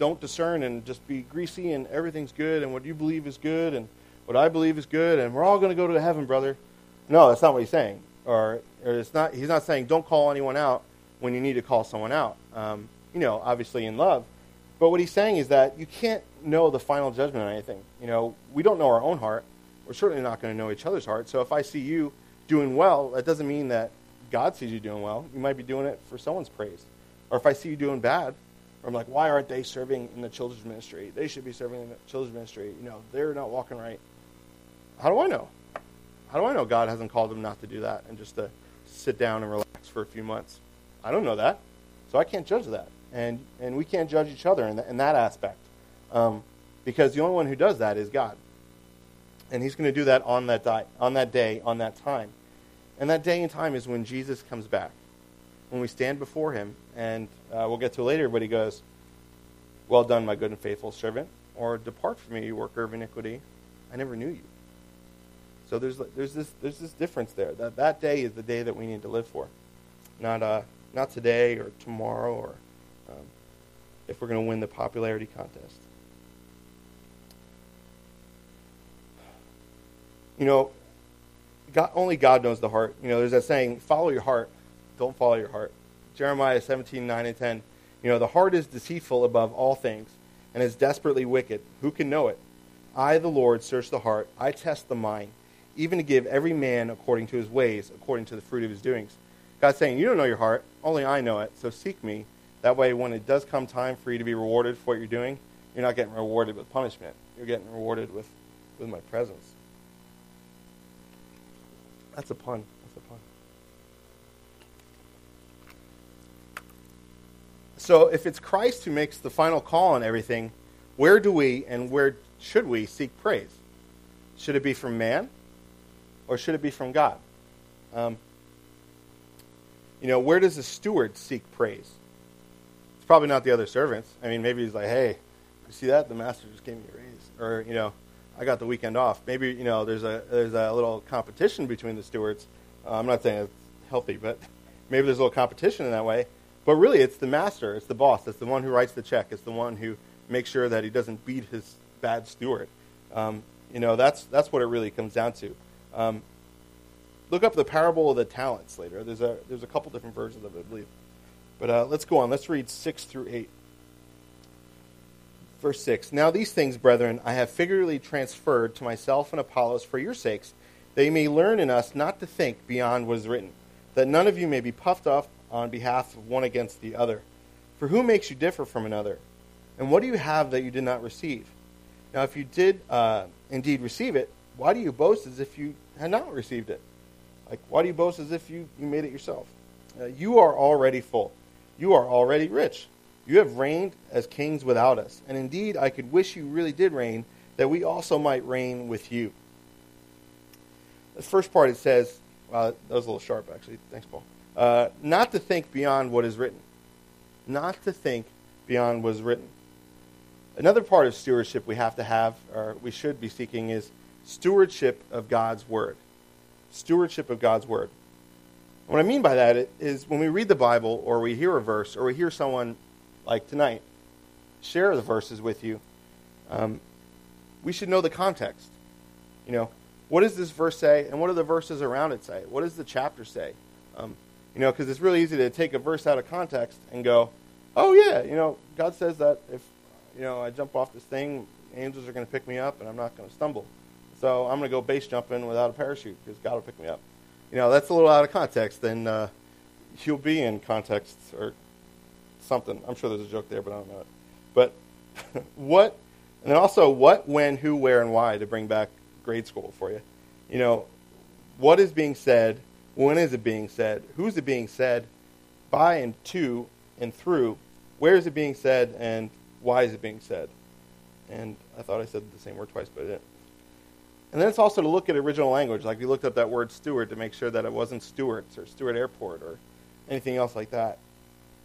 don't discern and just be greasy and everything's good and what you believe is good and what I believe is good and we're all going to go to heaven, brother. No, that's not what he's saying. Or, or it's not. He's not saying don't call anyone out when you need to call someone out. Um, you know, obviously in love. But what he's saying is that you can't know the final judgment on anything. You know, we don't know our own heart. We're certainly not going to know each other's heart. So if I see you doing well, that doesn't mean that God sees you doing well. You might be doing it for someone's praise. Or if I see you doing bad, or I'm like, why aren't they serving in the children's ministry? They should be serving in the children's ministry. You know, they're not walking right. How do I know? How do I know God hasn't called them not to do that and just to sit down and relax for a few months? I don't know that. So I can't judge that and and we can't judge each other in, the, in that aspect um, because the only one who does that is God, and He's going to do that on that di- on that day, on that time, and that day and time is when Jesus comes back, when we stand before Him, and uh, we'll get to it later. But He goes, "Well done, my good and faithful servant," or "Depart from me, you worker of iniquity, I never knew you." So there's there's this there's this difference there. That that day is the day that we need to live for, not uh not today or tomorrow or um, if we're going to win the popularity contest. You know, God, only God knows the heart. You know, there's that saying, follow your heart. Don't follow your heart. Jeremiah 17, 9 and 10. You know, the heart is deceitful above all things and is desperately wicked. Who can know it? I, the Lord, search the heart. I test the mind, even to give every man according to his ways, according to the fruit of his doings. God's saying, You don't know your heart. Only I know it. So seek me. That way, when it does come time for you to be rewarded for what you're doing, you're not getting rewarded with punishment. You're getting rewarded with, with my presence. That's a pun. That's a pun. So, if it's Christ who makes the final call on everything, where do we and where should we seek praise? Should it be from man or should it be from God? Um, you know, where does a steward seek praise? It's probably not the other servants. I mean, maybe he's like, hey, you see that? The master just gave me a raise. Or, you know, I got the weekend off. Maybe, you know, there's a, there's a little competition between the stewards. Uh, I'm not saying it's healthy, but maybe there's a little competition in that way. But really, it's the master, it's the boss, it's the one who writes the check, it's the one who makes sure that he doesn't beat his bad steward. Um, you know, that's, that's what it really comes down to. Um, look up the parable of the talents later. There's a, there's a couple different versions of it, I believe. But uh, let's go on. Let's read 6 through 8. Verse 6 Now these things, brethren, I have figuratively transferred to myself and Apollos for your sakes, that you may learn in us not to think beyond what is written, that none of you may be puffed up on behalf of one against the other. For who makes you differ from another? And what do you have that you did not receive? Now, if you did uh, indeed receive it, why do you boast as if you had not received it? Like, why do you boast as if you, you made it yourself? Uh, you are already full. You are already rich. You have reigned as kings without us. And indeed, I could wish you really did reign, that we also might reign with you. The first part it says, that was a little sharp actually. Thanks, Paul. Uh, not to think beyond what is written. Not to think beyond what is written. Another part of stewardship we have to have, or we should be seeking, is stewardship of God's Word. Stewardship of God's Word. What I mean by that is when we read the Bible, or we hear a verse, or we hear someone like tonight share the verses with you, um, we should know the context. You know, what does this verse say, and what do the verses around it say? What does the chapter say? Um, you know, because it's really easy to take a verse out of context and go, oh, yeah, you know, God says that if, you know, I jump off this thing, angels are going to pick me up and I'm not going to stumble. So I'm going to go base jumping without a parachute because God will pick me up. You know, that's a little out of context, and uh, you'll be in context or something. I'm sure there's a joke there, but I don't know it. But what, and also what, when, who, where, and why to bring back grade school for you. You know, what is being said when is it being said? Who's it being said by and to and through? Where is it being said and why is it being said? And I thought I said the same word twice, but I didn't. And then it's also to look at original language, like we looked up that word steward to make sure that it wasn't Stewart's or Stewart Airport or anything else like that.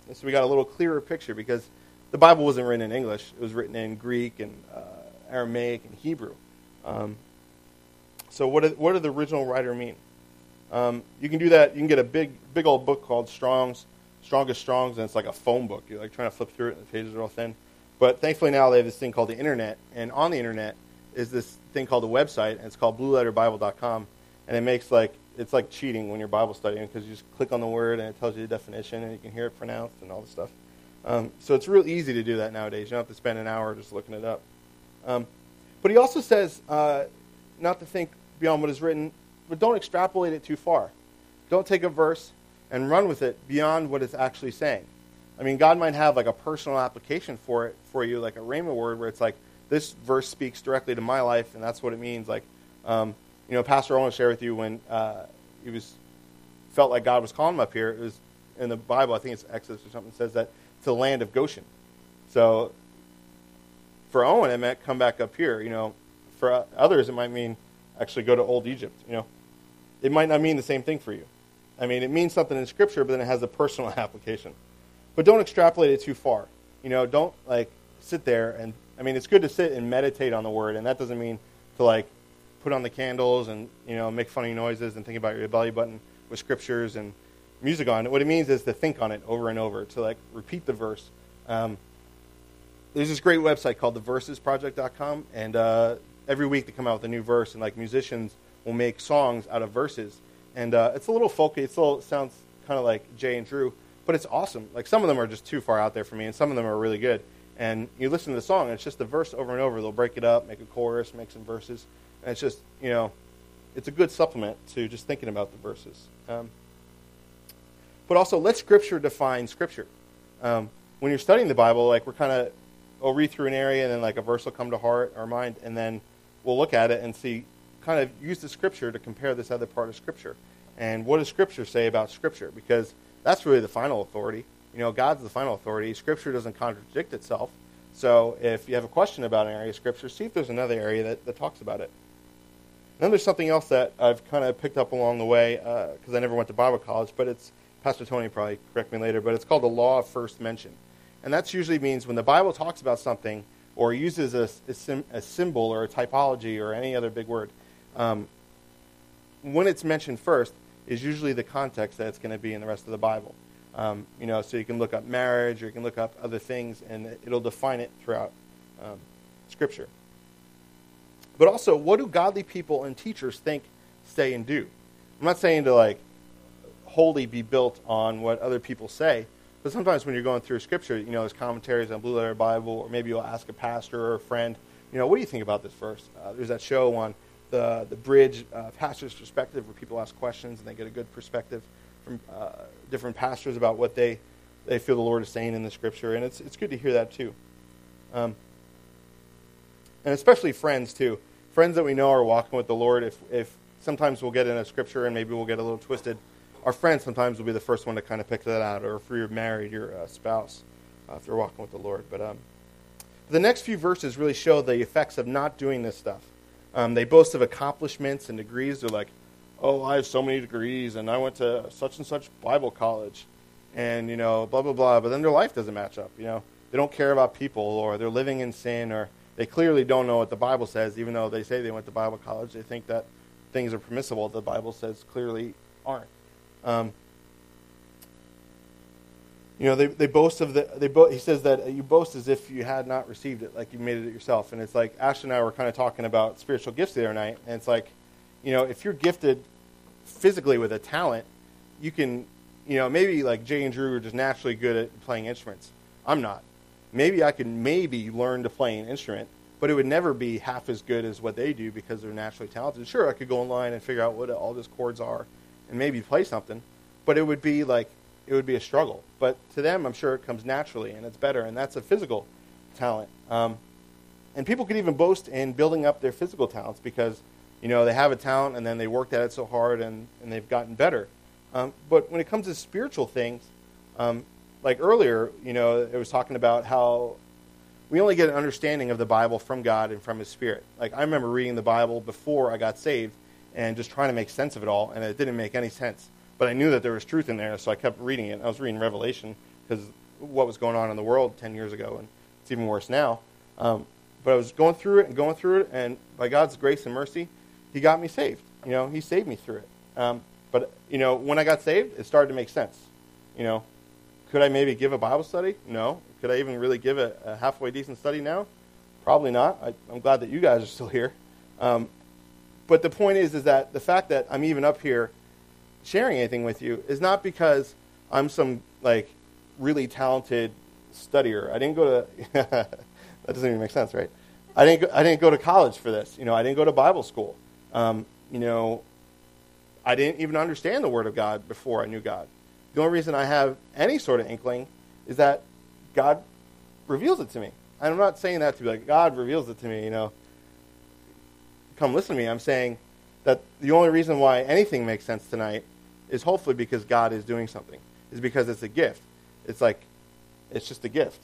And so we got a little clearer picture because the Bible wasn't written in English; it was written in Greek and uh, Aramaic and Hebrew. Um, so what what did the original writer mean? Um, you can do that. You can get a big, big old book called Strong's, Strongest Strong's, and it's like a phone book. You're like trying to flip through it, and the pages are all thin. But thankfully now they have this thing called the internet, and on the internet is this thing called a website, and it's called BlueLetterBible.com, and it makes like it's like cheating when you're Bible studying because you just click on the word and it tells you the definition, and you can hear it pronounced and all this stuff. Um, so it's real easy to do that nowadays. You don't have to spend an hour just looking it up. Um, but he also says uh, not to think beyond what is written, but don't extrapolate it too far. Don't take a verse and run with it beyond what it's actually saying. I mean, God might have like a personal application for it for you, like a rhema word, where it's like this verse speaks directly to my life, and that's what it means. Like, um, you know, Pastor Owen shared with you when uh, he was felt like God was calling him up here. It was in the Bible, I think it's Exodus or something, says that it's the land of Goshen. So for Owen, it meant come back up here. You know, for others, it might mean actually go to old Egypt. You know, it might not mean the same thing for you. I mean, it means something in Scripture, but then it has a personal application. But don't extrapolate it too far. You know, don't like sit there and I mean, it's good to sit and meditate on the Word, and that doesn't mean to like put on the candles and you know make funny noises and think about your belly button with scriptures and music on it. What it means is to think on it over and over, to like repeat the verse. Um, there's this great website called theversesproject.com, and uh, every week they come out with a new verse, and like musicians will make songs out of verses. And uh, it's a little folky. It still sounds kind of like Jay and Drew, but it's awesome. Like some of them are just too far out there for me, and some of them are really good. And you listen to the song, and it's just a verse over and over. They'll break it up, make a chorus, make some verses, and it's just you know, it's a good supplement to just thinking about the verses. Um, but also, let Scripture define Scripture. Um, when you're studying the Bible, like we're kind of, we'll read through an area, and then like a verse will come to heart or mind, and then we'll look at it and see, kind of use the Scripture to compare this other part of Scripture. And what does Scripture say about Scripture? Because that's really the final authority. You know, God's the final authority. Scripture doesn't contradict itself. So if you have a question about an area of Scripture, see if there's another area that, that talks about it. Then there's something else that I've kind of picked up along the way because uh, I never went to Bible college, but it's Pastor Tony probably correct me later, but it's called the law of first mention, and that usually means when the Bible talks about something or uses a, a, sim, a symbol or a typology or any other big word, um, when it's mentioned first is usually the context that it's going to be in the rest of the Bible. Um, you know, so you can look up marriage or you can look up other things, and it'll define it throughout um, Scripture. But also, what do godly people and teachers think, say, and do? I'm not saying to like wholly be built on what other people say, but sometimes when you're going through Scripture, you know, there's commentaries on Blue Letter Bible, or maybe you'll ask a pastor or a friend, you know, what do you think about this verse? Uh, there's that show on the the bridge uh, pastor's perspective where people ask questions and they get a good perspective from uh, different pastors about what they, they feel the Lord is saying in the Scripture, and it's, it's good to hear that too. Um, and especially friends too. Friends that we know are walking with the Lord. If, if sometimes we'll get in a Scripture and maybe we'll get a little twisted, our friends sometimes will be the first one to kind of pick that out, or if you're married, your uh, spouse, uh, if they're walking with the Lord. But um, the next few verses really show the effects of not doing this stuff. Um, they boast of accomplishments and degrees. They're like, oh, I have so many degrees and I went to such and such Bible college and, you know, blah, blah, blah. But then their life doesn't match up, you know. They don't care about people or they're living in sin or they clearly don't know what the Bible says, even though they say they went to Bible college. They think that things are permissible that the Bible says clearly aren't. Um, you know, they, they boast of the, they bo- he says that you boast as if you had not received it, like you made it yourself. And it's like, Ashley and I were kind of talking about spiritual gifts the other night, and it's like, you know, if you're gifted physically with a talent, you can, you know, maybe like Jay and Drew are just naturally good at playing instruments. I'm not. Maybe I could maybe learn to play an instrument, but it would never be half as good as what they do because they're naturally talented. Sure, I could go online and figure out what all those chords are and maybe play something, but it would be like it would be a struggle. But to them, I'm sure it comes naturally and it's better, and that's a physical talent. Um, and people could even boast in building up their physical talents because you know, they have a talent and then they worked at it so hard and, and they've gotten better. Um, but when it comes to spiritual things, um, like earlier, you know, it was talking about how we only get an understanding of the Bible from God and from His Spirit. Like, I remember reading the Bible before I got saved and just trying to make sense of it all, and it didn't make any sense. But I knew that there was truth in there, so I kept reading it. I was reading Revelation because what was going on in the world 10 years ago, and it's even worse now. Um, but I was going through it and going through it, and by God's grace and mercy, he got me saved. You know, he saved me through it. Um, but you know, when I got saved, it started to make sense. You know, could I maybe give a Bible study? No. Could I even really give a, a halfway decent study now? Probably not. I, am glad that you guys are still here. Um, but the point is, is that the fact that I'm even up here sharing anything with you is not because I'm some like really talented studier. I didn't go to. that doesn't even make sense, right? I didn't. Go, I didn't go to college for this. You know, I didn't go to Bible school. Um, you know, I didn't even understand the Word of God before I knew God. The only reason I have any sort of inkling is that God reveals it to me. And I'm not saying that to be like, God reveals it to me, you know. Come listen to me. I'm saying that the only reason why anything makes sense tonight is hopefully because God is doing something, is because it's a gift. It's like, it's just a gift.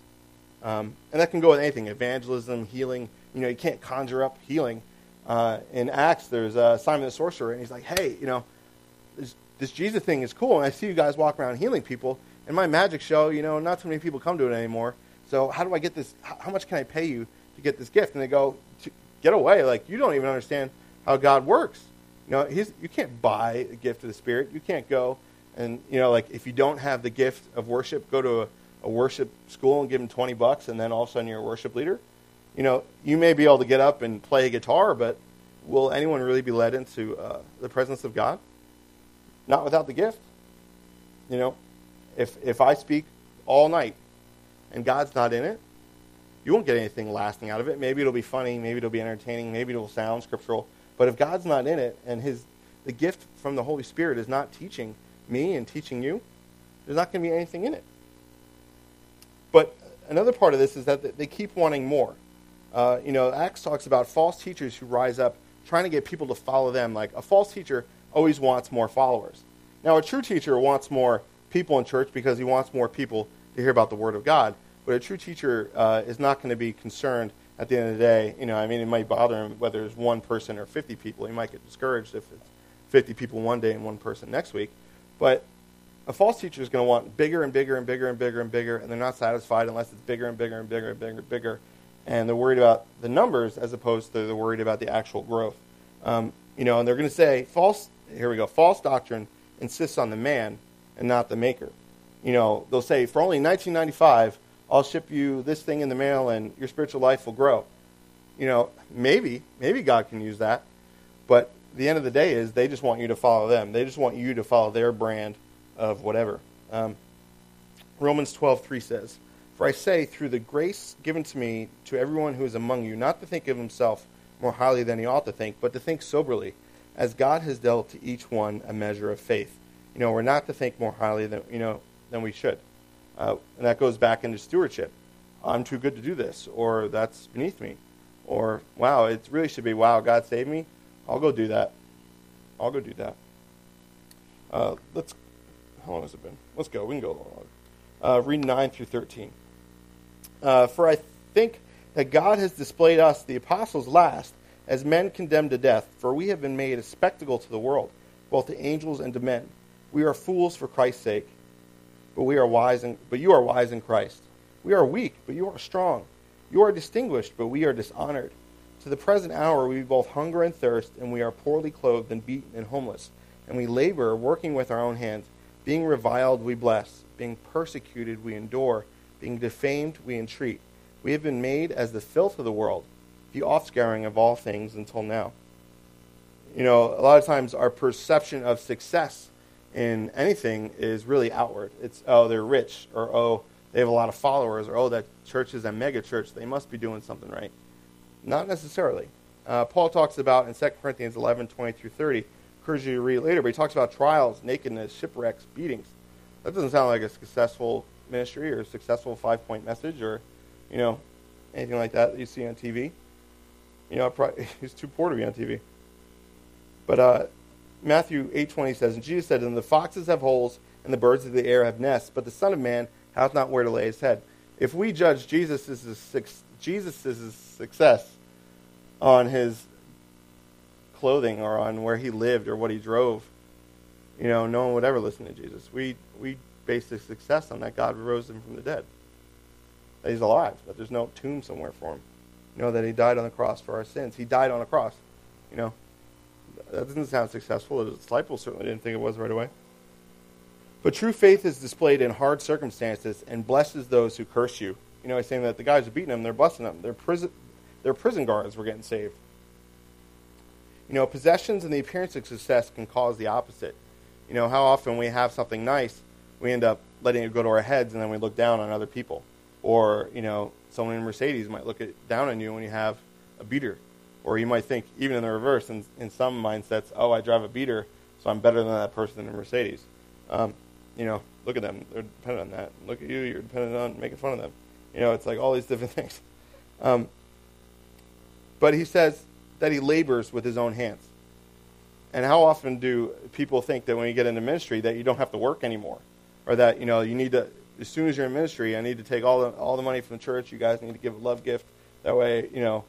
Um, and that can go with anything evangelism, healing. You know, you can't conjure up healing uh, in Acts, there's uh, Simon the sorcerer, and he's like, hey, you know, this, this Jesus thing is cool, and I see you guys walk around healing people. In my magic show, you know, not too many people come to it anymore. So how do I get this? How much can I pay you to get this gift? And they go, get away. Like, you don't even understand how God works. You know, you can't buy a gift of the Spirit. You can't go and, you know, like if you don't have the gift of worship, go to a, a worship school and give them 20 bucks, and then all of a sudden you're a worship leader you know, you may be able to get up and play a guitar, but will anyone really be led into uh, the presence of God? Not without the gift. You know, if, if I speak all night and God's not in it, you won't get anything lasting out of it. Maybe it'll be funny, maybe it'll be entertaining, maybe it'll sound scriptural. But if God's not in it and his the gift from the Holy Spirit is not teaching me and teaching you, there's not going to be anything in it. But another part of this is that they keep wanting more. Uh, you know, Acts talks about false teachers who rise up trying to get people to follow them. Like a false teacher always wants more followers. Now, a true teacher wants more people in church because he wants more people to hear about the Word of God. But a true teacher uh, is not going to be concerned at the end of the day. You know, I mean, it might bother him whether it's one person or 50 people. He might get discouraged if it's 50 people one day and one person next week. But a false teacher is going to want bigger and bigger and bigger and bigger and bigger, and they're not satisfied unless it's bigger and bigger and bigger and bigger and bigger. And they're worried about the numbers as opposed to they're worried about the actual growth. Um, you know, and they're going to say false. Here we go. False doctrine insists on the man and not the maker. You know, they'll say for only 1995, I'll ship you this thing in the mail, and your spiritual life will grow. You know, maybe maybe God can use that, but the end of the day is they just want you to follow them. They just want you to follow their brand of whatever. Um, Romans 12:3 says, "For I say, through the grace given to me, to everyone who is among you, not to think of himself more highly than he ought to think, but to think soberly, as God has dealt to each one a measure of faith." You know, we're not to think more highly than you know than we should, uh, and that goes back into stewardship. I'm too good to do this, or that's beneath me, or wow, it really should be wow, God saved me. I'll go do that. I'll go do that. Uh, let's how long has it been? Let's go. We can go a little longer. Uh, read 9 through 13. Uh, For I think that God has displayed us, the apostles, last, as men condemned to death, for we have been made a spectacle to the world, both to angels and to men. We are fools for Christ's sake, but we are wise in, but you are wise in Christ. We are weak, but you are strong. You are distinguished, but we are dishonored. To the present hour we both hunger and thirst, and we are poorly clothed and beaten and homeless, and we labor, working with our own hands. Being reviled, we bless. Being persecuted, we endure. Being defamed, we entreat. We have been made as the filth of the world, the offscouring of all things until now. You know, a lot of times our perception of success in anything is really outward. It's, oh, they're rich, or oh, they have a lot of followers, or oh, that church is a mega church. They must be doing something right. Not necessarily. Uh, Paul talks about in 2 Corinthians 11 20 through 30 encourage you to read later, but he talks about trials, nakedness, shipwrecks, beatings. That doesn't sound like a successful ministry or a successful five point message or, you know, anything like that that you see on TV. You know, probably, he's too poor to be on TV. But uh, Matthew 8.20 says, And Jesus said And The foxes have holes, and the birds of the air have nests, but the Son of Man hath not where to lay his head. If we judge Jesus' Jesus' success on his clothing or on where he lived or what he drove, you know, no one would ever listen to Jesus. We, we base his success on that God rose him from the dead, that he's alive, that there's no tomb somewhere for him. You know, that he died on the cross for our sins. He died on a cross. You know, that doesn't sound successful. The disciples certainly didn't think it was right away. But true faith is displayed in hard circumstances and blesses those who curse you. You know, he's saying that the guys who beating him, they're blessing them. Their prison, their prison guards were getting saved. You know, possessions and the appearance of success can cause the opposite. You know, how often we have something nice, we end up letting it go to our heads and then we look down on other people. Or, you know, someone in Mercedes might look at, down on you when you have a beater. Or you might think, even in the reverse, in, in some mindsets, oh, I drive a beater, so I'm better than that person in a Mercedes. Um, you know, look at them. They're dependent on that. Look at you. You're dependent on making fun of them. You know, it's like all these different things. Um, but he says, that he labors with his own hands. And how often do people think that when you get into ministry that you don't have to work anymore? Or that, you know, you need to, as soon as you're in ministry, I need to take all the, all the money from the church. You guys need to give a love gift. That way, you know,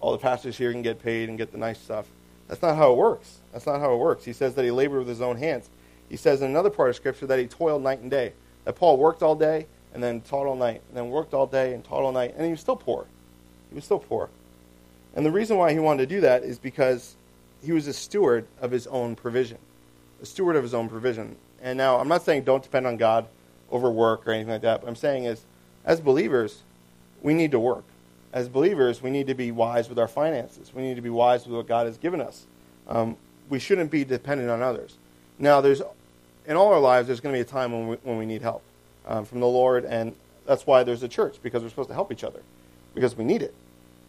all the pastors here can get paid and get the nice stuff. That's not how it works. That's not how it works. He says that he labored with his own hands. He says in another part of Scripture that he toiled night and day. That Paul worked all day and then taught all night, and then worked all day and taught all night, and he was still poor. He was still poor. And the reason why he wanted to do that is because he was a steward of his own provision, a steward of his own provision. And now, I'm not saying don't depend on God over work or anything like that, but I'm saying is, as believers, we need to work. As believers, we need to be wise with our finances. We need to be wise with what God has given us. Um, we shouldn't be dependent on others. Now, there's in all our lives, there's going to be a time when we, when we need help um, from the Lord, and that's why there's a church, because we're supposed to help each other, because we need it.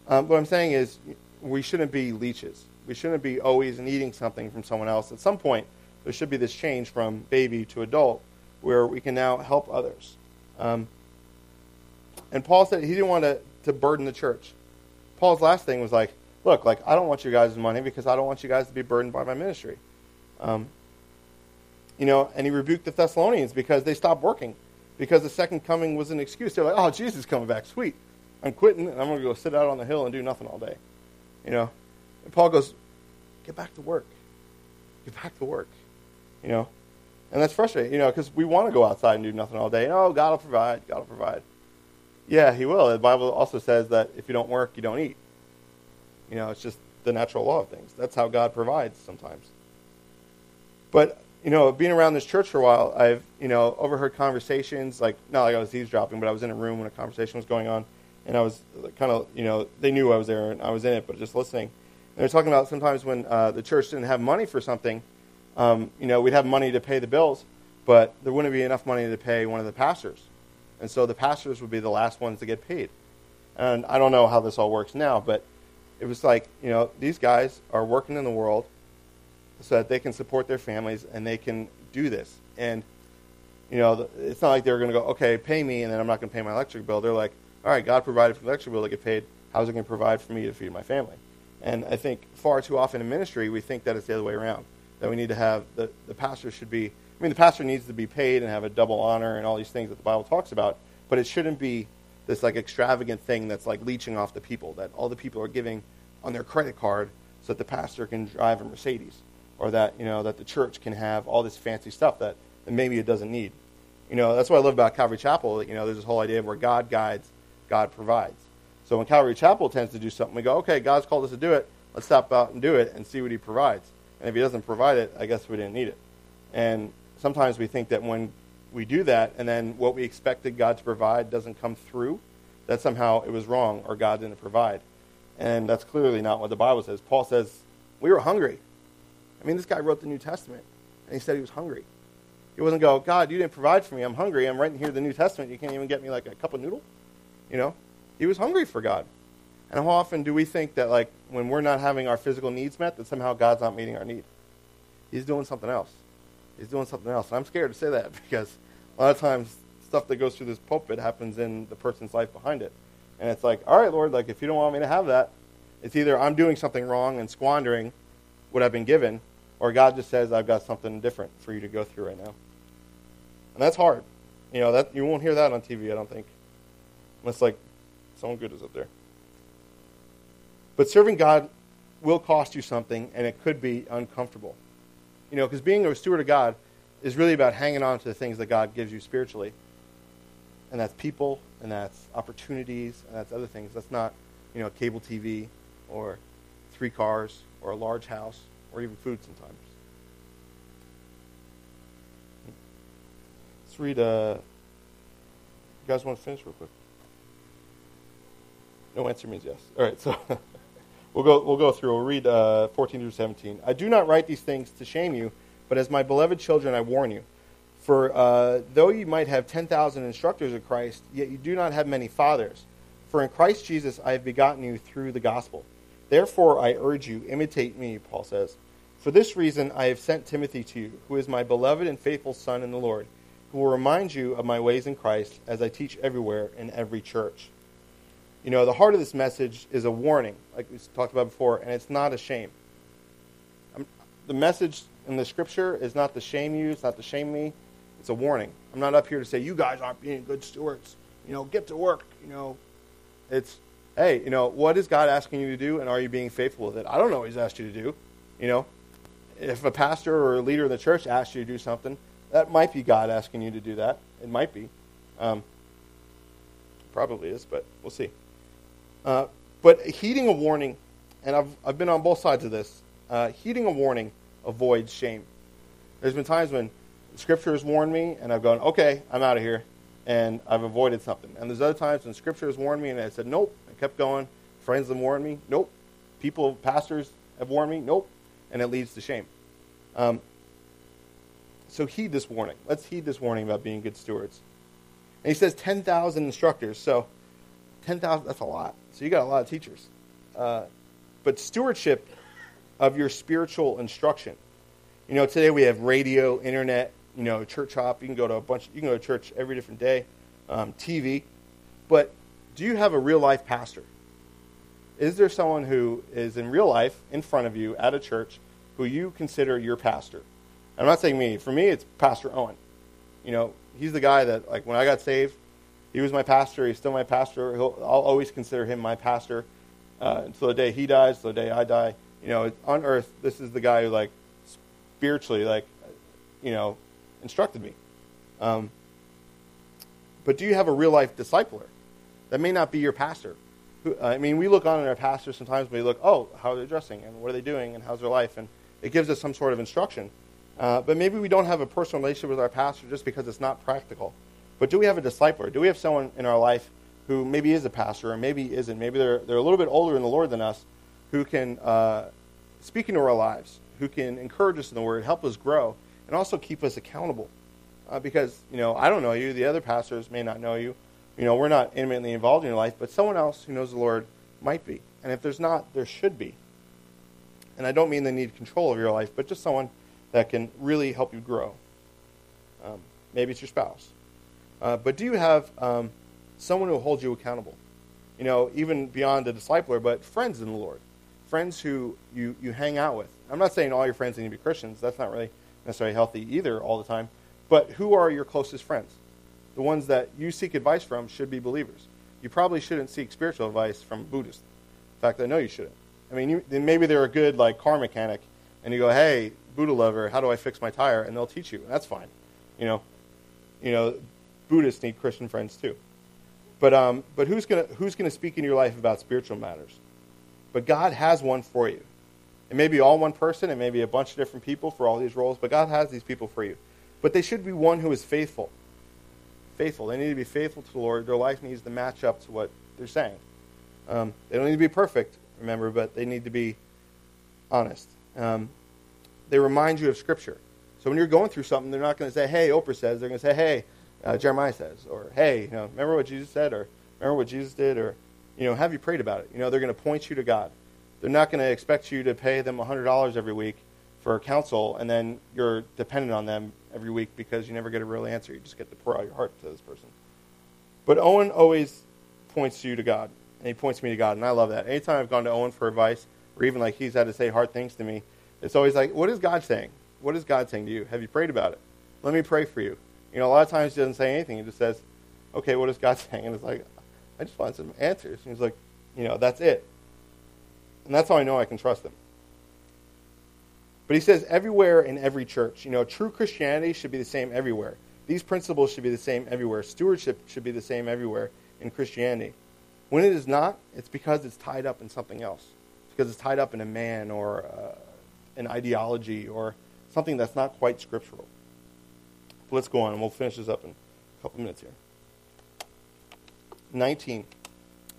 Um, what I'm saying is, we shouldn't be leeches. We shouldn't be always needing something from someone else. At some point, there should be this change from baby to adult where we can now help others. Um, and Paul said he didn't want to, to burden the church. Paul's last thing was like, look, like I don't want you guys' money because I don't want you guys to be burdened by my ministry. Um, you know, and he rebuked the Thessalonians because they stopped working because the second coming was an excuse. They're like, oh, Jesus is coming back, sweet. I'm quitting and I'm going to go sit out on the hill and do nothing all day. You know, and Paul goes, get back to work. Get back to work. You know, and that's frustrating, you know, because we want to go outside and do nothing all day. Oh, God will provide. God will provide. Yeah, He will. The Bible also says that if you don't work, you don't eat. You know, it's just the natural law of things. That's how God provides sometimes. But you know, being around this church for a while, I've you know overheard conversations like not like I was eavesdropping, but I was in a room when a conversation was going on, and I was kind of you know they knew I was there and I was in it, but just listening. And they're talking about sometimes when uh, the church didn't have money for something, um, you know, we'd have money to pay the bills, but there wouldn't be enough money to pay one of the pastors, and so the pastors would be the last ones to get paid. And I don't know how this all works now, but it was like, you know, these guys are working in the world so that they can support their families and they can do this. And, you know, it's not like they're going to go, okay, pay me, and then I'm not going to pay my electric bill. They're like, all right, God provided for the electric bill to get paid. How's it going to provide for me to feed my family? And I think far too often in ministry, we think that it's the other way around. That we need to have, the, the pastor should be, I mean, the pastor needs to be paid and have a double honor and all these things that the Bible talks about, but it shouldn't be this like extravagant thing that's like leeching off the people, that all the people are giving on their credit card so that the pastor can drive a Mercedes or that, you know, that the church can have all this fancy stuff that, that maybe it doesn't need. You know, that's what I love about Calvary Chapel. You know, there's this whole idea of where God guides, God provides. So when Calvary Chapel tends to do something, we go, okay, God's called us to do it. Let's stop out and do it and see what He provides. And if He doesn't provide it, I guess we didn't need it. And sometimes we think that when we do that and then what we expected God to provide doesn't come through, that somehow it was wrong or God didn't provide. And that's clearly not what the Bible says. Paul says, We were hungry. I mean, this guy wrote the New Testament, and he said he was hungry. He wasn't go, God, you didn't provide for me. I'm hungry. I'm writing here the New Testament. You can't even get me like a cup of noodle. You know? He was hungry for God. And how often do we think that, like, when we're not having our physical needs met, that somehow God's not meeting our need? He's doing something else. He's doing something else. And I'm scared to say that because a lot of times stuff that goes through this pulpit happens in the person's life behind it. And it's like, all right, Lord, like if you don't want me to have that, it's either I'm doing something wrong and squandering what I've been given, or God just says I've got something different for you to go through right now. And that's hard. You know, that you won't hear that on TV, I don't think. Unless like someone good is up there. But serving God will cost you something and it could be uncomfortable. You know, because being a steward of God is really about hanging on to the things that God gives you spiritually. And that's people and that's opportunities, and that's other things. That's not, you know, cable TV or three cars or a large house or even food sometimes. Let's read. Uh, you guys want to finish real quick? No answer means yes. All right, so we'll go. We'll go through. We'll read uh, 14 through 17. I do not write these things to shame you, but as my beloved children, I warn you. For uh, though you might have 10,000 instructors of Christ, yet you do not have many fathers. For in Christ Jesus I have begotten you through the gospel. Therefore I urge you, imitate me, Paul says. For this reason I have sent Timothy to you, who is my beloved and faithful son in the Lord, who will remind you of my ways in Christ as I teach everywhere in every church. You know, the heart of this message is a warning, like we talked about before, and it's not a shame. I'm, the message in the scripture is not to shame you, it's not to shame me, it's a warning. I'm not up here to say, you guys aren't being good stewards. You know, get to work. You know, it's, hey, you know, what is God asking you to do, and are you being faithful with it? I don't know what He's asked you to do. You know, if a pastor or a leader of the church asks you to do something, that might be God asking you to do that. It might be. Um, probably is, but we'll see. Uh, but heeding a warning, and I've, I've been on both sides of this, uh, heeding a warning avoids shame. There's been times when Scripture has warned me, and I've gone, okay, I'm out of here, and I've avoided something. And there's other times when Scripture has warned me, and I said, nope, I kept going. Friends have warned me, nope. People, pastors have warned me, nope. And it leads to shame. Um, so heed this warning. Let's heed this warning about being good stewards. And he says 10,000 instructors. So 10,000, that's a lot. So you got a lot of teachers. Uh, but stewardship of your spiritual instruction. You know, today we have radio, internet, you know, church hop. You can go to a bunch, you can go to church every different day, um, TV. But do you have a real life pastor? Is there someone who is in real life in front of you at a church who you consider your pastor? I'm not saying me. For me, it's Pastor Owen. You know, he's the guy that, like, when I got saved, he was my pastor. He's still my pastor. He'll, I'll always consider him my pastor uh, until the day he dies, until the day I die. You know, on earth, this is the guy who, like, spiritually, like, you know, instructed me. Um, but do you have a real life discipler? That may not be your pastor. I mean, we look on at our pastors sometimes. We look, oh, how are they dressing, and what are they doing, and how's their life, and it gives us some sort of instruction. Uh, but maybe we don't have a personal relationship with our pastor just because it's not practical. But do we have a discipler? Do we have someone in our life who maybe is a pastor or maybe isn't? Maybe they're, they're a little bit older in the Lord than us who can uh, speak into our lives, who can encourage us in the Word, help us grow, and also keep us accountable. Uh, because, you know, I don't know you. The other pastors may not know you. You know, we're not intimately involved in your life, but someone else who knows the Lord might be. And if there's not, there should be. And I don't mean they need control of your life, but just someone that can really help you grow. Um, maybe it's your spouse. Uh, but do you have um, someone who will hold you accountable? You know, even beyond a discipler, but friends in the Lord. Friends who you, you hang out with. I'm not saying all your friends need to be Christians. That's not really necessarily healthy either all the time. But who are your closest friends? The ones that you seek advice from should be believers. You probably shouldn't seek spiritual advice from Buddhists. In fact, I know you shouldn't. I mean, you, maybe they're a good like car mechanic, and you go, "Hey, Buddha lover, how do I fix my tire?" And they'll teach you. And that's fine. You know, you know, Buddhists need Christian friends too. But um, but who's gonna who's gonna speak in your life about spiritual matters? But God has one for you. It may be all one person, it may be a bunch of different people for all these roles, but God has these people for you. But they should be one who is faithful. Faithful. They need to be faithful to the Lord. Their life needs to match up to what they're saying. Um, they don't need to be perfect, remember, but they need to be honest. Um, they remind you of Scripture. So when you're going through something, they're not going to say, hey, Oprah says. They're going to say, hey, uh, Jeremiah says. Or, hey, you know, remember what Jesus said? Or, remember what Jesus did? Or, you know, have you prayed about it? You know, they're going to point you to God. They're not going to expect you to pay them $100 every week for counsel, and then you're dependent on them every week because you never get a real answer. You just get to pour out your heart to this person. But Owen always points you to God, and he points me to God, and I love that. Anytime I've gone to Owen for advice, or even like he's had to say hard things to me, it's always like, what is God saying? What is God saying to you? Have you prayed about it? Let me pray for you. You know, a lot of times he doesn't say anything. He just says, okay, what is God saying? And it's like, I just want some answers. And he's like, you know, that's it. And that's how I know I can trust him. But he says everywhere in every church. You know, true Christianity should be the same everywhere. These principles should be the same everywhere. Stewardship should be the same everywhere in Christianity. When it is not, it's because it's tied up in something else. It's because it's tied up in a man or uh, an ideology or something that's not quite scriptural. But let's go on, and we'll finish this up in a couple minutes here. 19.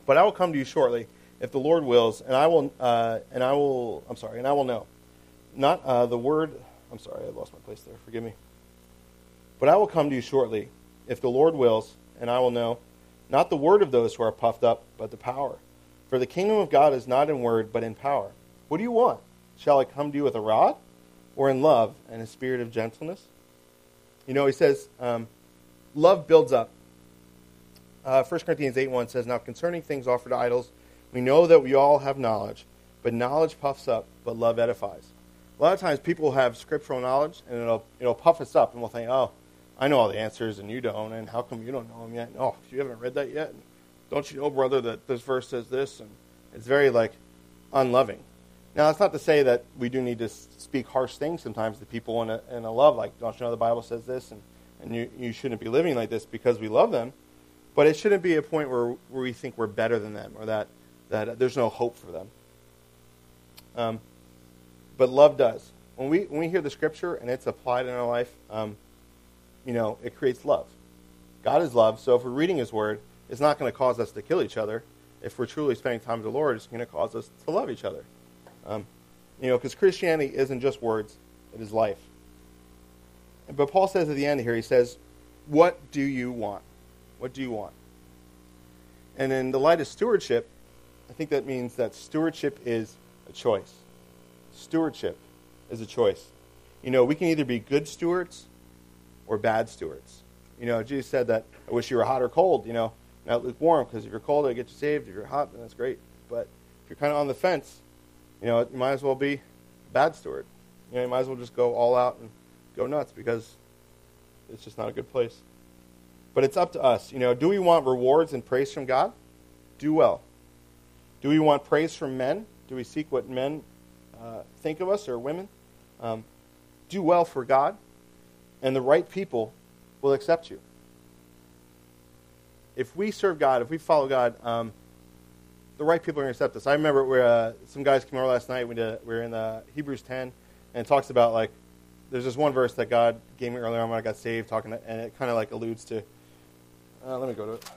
But I will come to you shortly, if the Lord wills, and I will, uh, and I will, I'm sorry, and I will know. Not uh, the word, I'm sorry, I lost my place there, forgive me. But I will come to you shortly, if the Lord wills, and I will know. Not the word of those who are puffed up, but the power. For the kingdom of God is not in word, but in power. What do you want? Shall I come to you with a rod, or in love and a spirit of gentleness? You know, he says, um, love builds up. Uh, 1 Corinthians 8 1 says, Now concerning things offered to idols, we know that we all have knowledge, but knowledge puffs up, but love edifies. A lot of times people have scriptural knowledge, and it'll, it'll puff us up, and we'll think, oh, I know all the answers, and you don't, and how come you don't know them yet? Oh, you haven't read that yet? Don't you know, brother, that this verse says this? And it's very, like, unloving. Now, that's not to say that we do need to speak harsh things sometimes to people in a, in a love, like, don't you know the Bible says this, and, and you, you shouldn't be living like this because we love them. But it shouldn't be a point where, where we think we're better than them or that, that there's no hope for them. Um, but love does. When we, when we hear the scripture and it's applied in our life, um, you know, it creates love. God is love, so if we're reading His Word, it's not going to cause us to kill each other. If we're truly spending time with the Lord, it's going to cause us to love each other. Um, you know, because Christianity isn't just words, it is life. But Paul says at the end here, he says, What do you want? What do you want? And in the light of stewardship, I think that means that stewardship is a choice. Stewardship is a choice. You know, we can either be good stewards or bad stewards. You know, Jesus said that I wish you were hot or cold, you know, not lukewarm, because if you're cold, it'll get you saved. If you're hot, then that's great. But if you're kind of on the fence, you know, you might as well be bad steward. You know, you might as well just go all out and go nuts because it's just not a good place. But it's up to us. You know, do we want rewards and praise from God? Do well. Do we want praise from men? Do we seek what men uh, think of us or women? Um, do well for God, and the right people will accept you. If we serve God, if we follow God, um, the right people are going to accept us. I remember where uh, some guys came over last night. We, did, we were in uh, Hebrews 10, and it talks about like there's this one verse that God gave me earlier on when I got saved, talking, to, and it kind of like alludes to. Uh, let me go to it.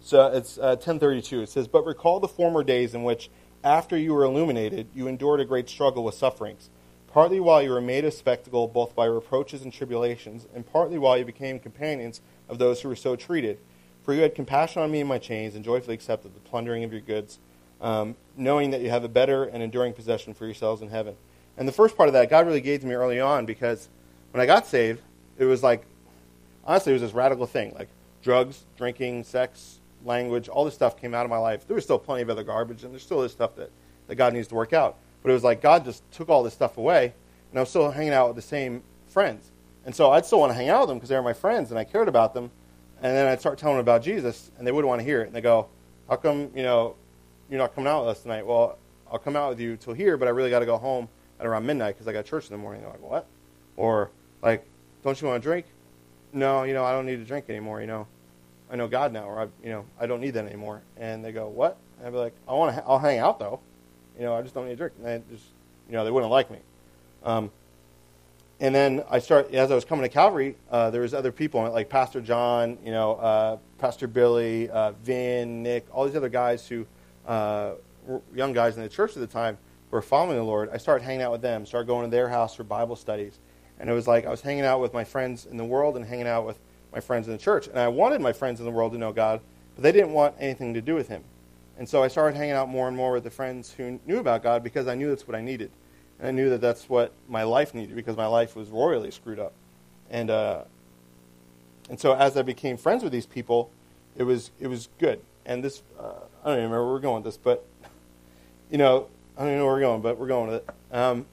So it's uh, 1032. It says, But recall the former days in which, after you were illuminated, you endured a great struggle with sufferings, partly while you were made a spectacle both by reproaches and tribulations, and partly while you became companions of those who were so treated. For you had compassion on me in my chains, and joyfully accepted the plundering of your goods, um, knowing that you have a better and enduring possession for yourselves in heaven. And the first part of that, God really gave to me early on because when I got saved, it was like, honestly, it was this radical thing like drugs, drinking, sex, language, all this stuff came out of my life. There was still plenty of other garbage, and there's still this stuff that, that God needs to work out. But it was like God just took all this stuff away, and I was still hanging out with the same friends. And so I'd still want to hang out with them because they were my friends, and I cared about them. And then I'd start telling them about Jesus, and they wouldn't want to hear it. And they go, "How come you know you're not coming out with us tonight?" Well, I'll come out with you till here, but I really got to go home at around midnight because I got church in the morning. They're like, "What?" Or like, "Don't you want to drink?" No, you know, I don't need to drink anymore. You know, I know God now, or I, you know, I don't need that anymore. And they go, what? And I'd be like, I want to, ha- I'll hang out though. You know, I just don't need a drink. And they just, you know, they wouldn't like me. Um, and then I start as I was coming to Calvary. Uh, there was other people like Pastor John, you know, uh, Pastor Billy, uh, Vin, Nick, all these other guys who, uh, were young guys in the church at the time, were following the Lord. I started hanging out with them. Started going to their house for Bible studies, and it was like I was hanging out with my friends in the world and hanging out with my friends in the church. And I wanted my friends in the world to know God, but they didn't want anything to do with Him. And so I started hanging out more and more with the friends who knew about God because I knew that's what I needed. And I knew that that's what my life needed because my life was royally screwed up. And, uh, and so as I became friends with these people, it was, it was good. And this, uh, I don't even remember where we're going with this, but, you know, I don't even know where we're going, but we're going with it. Um,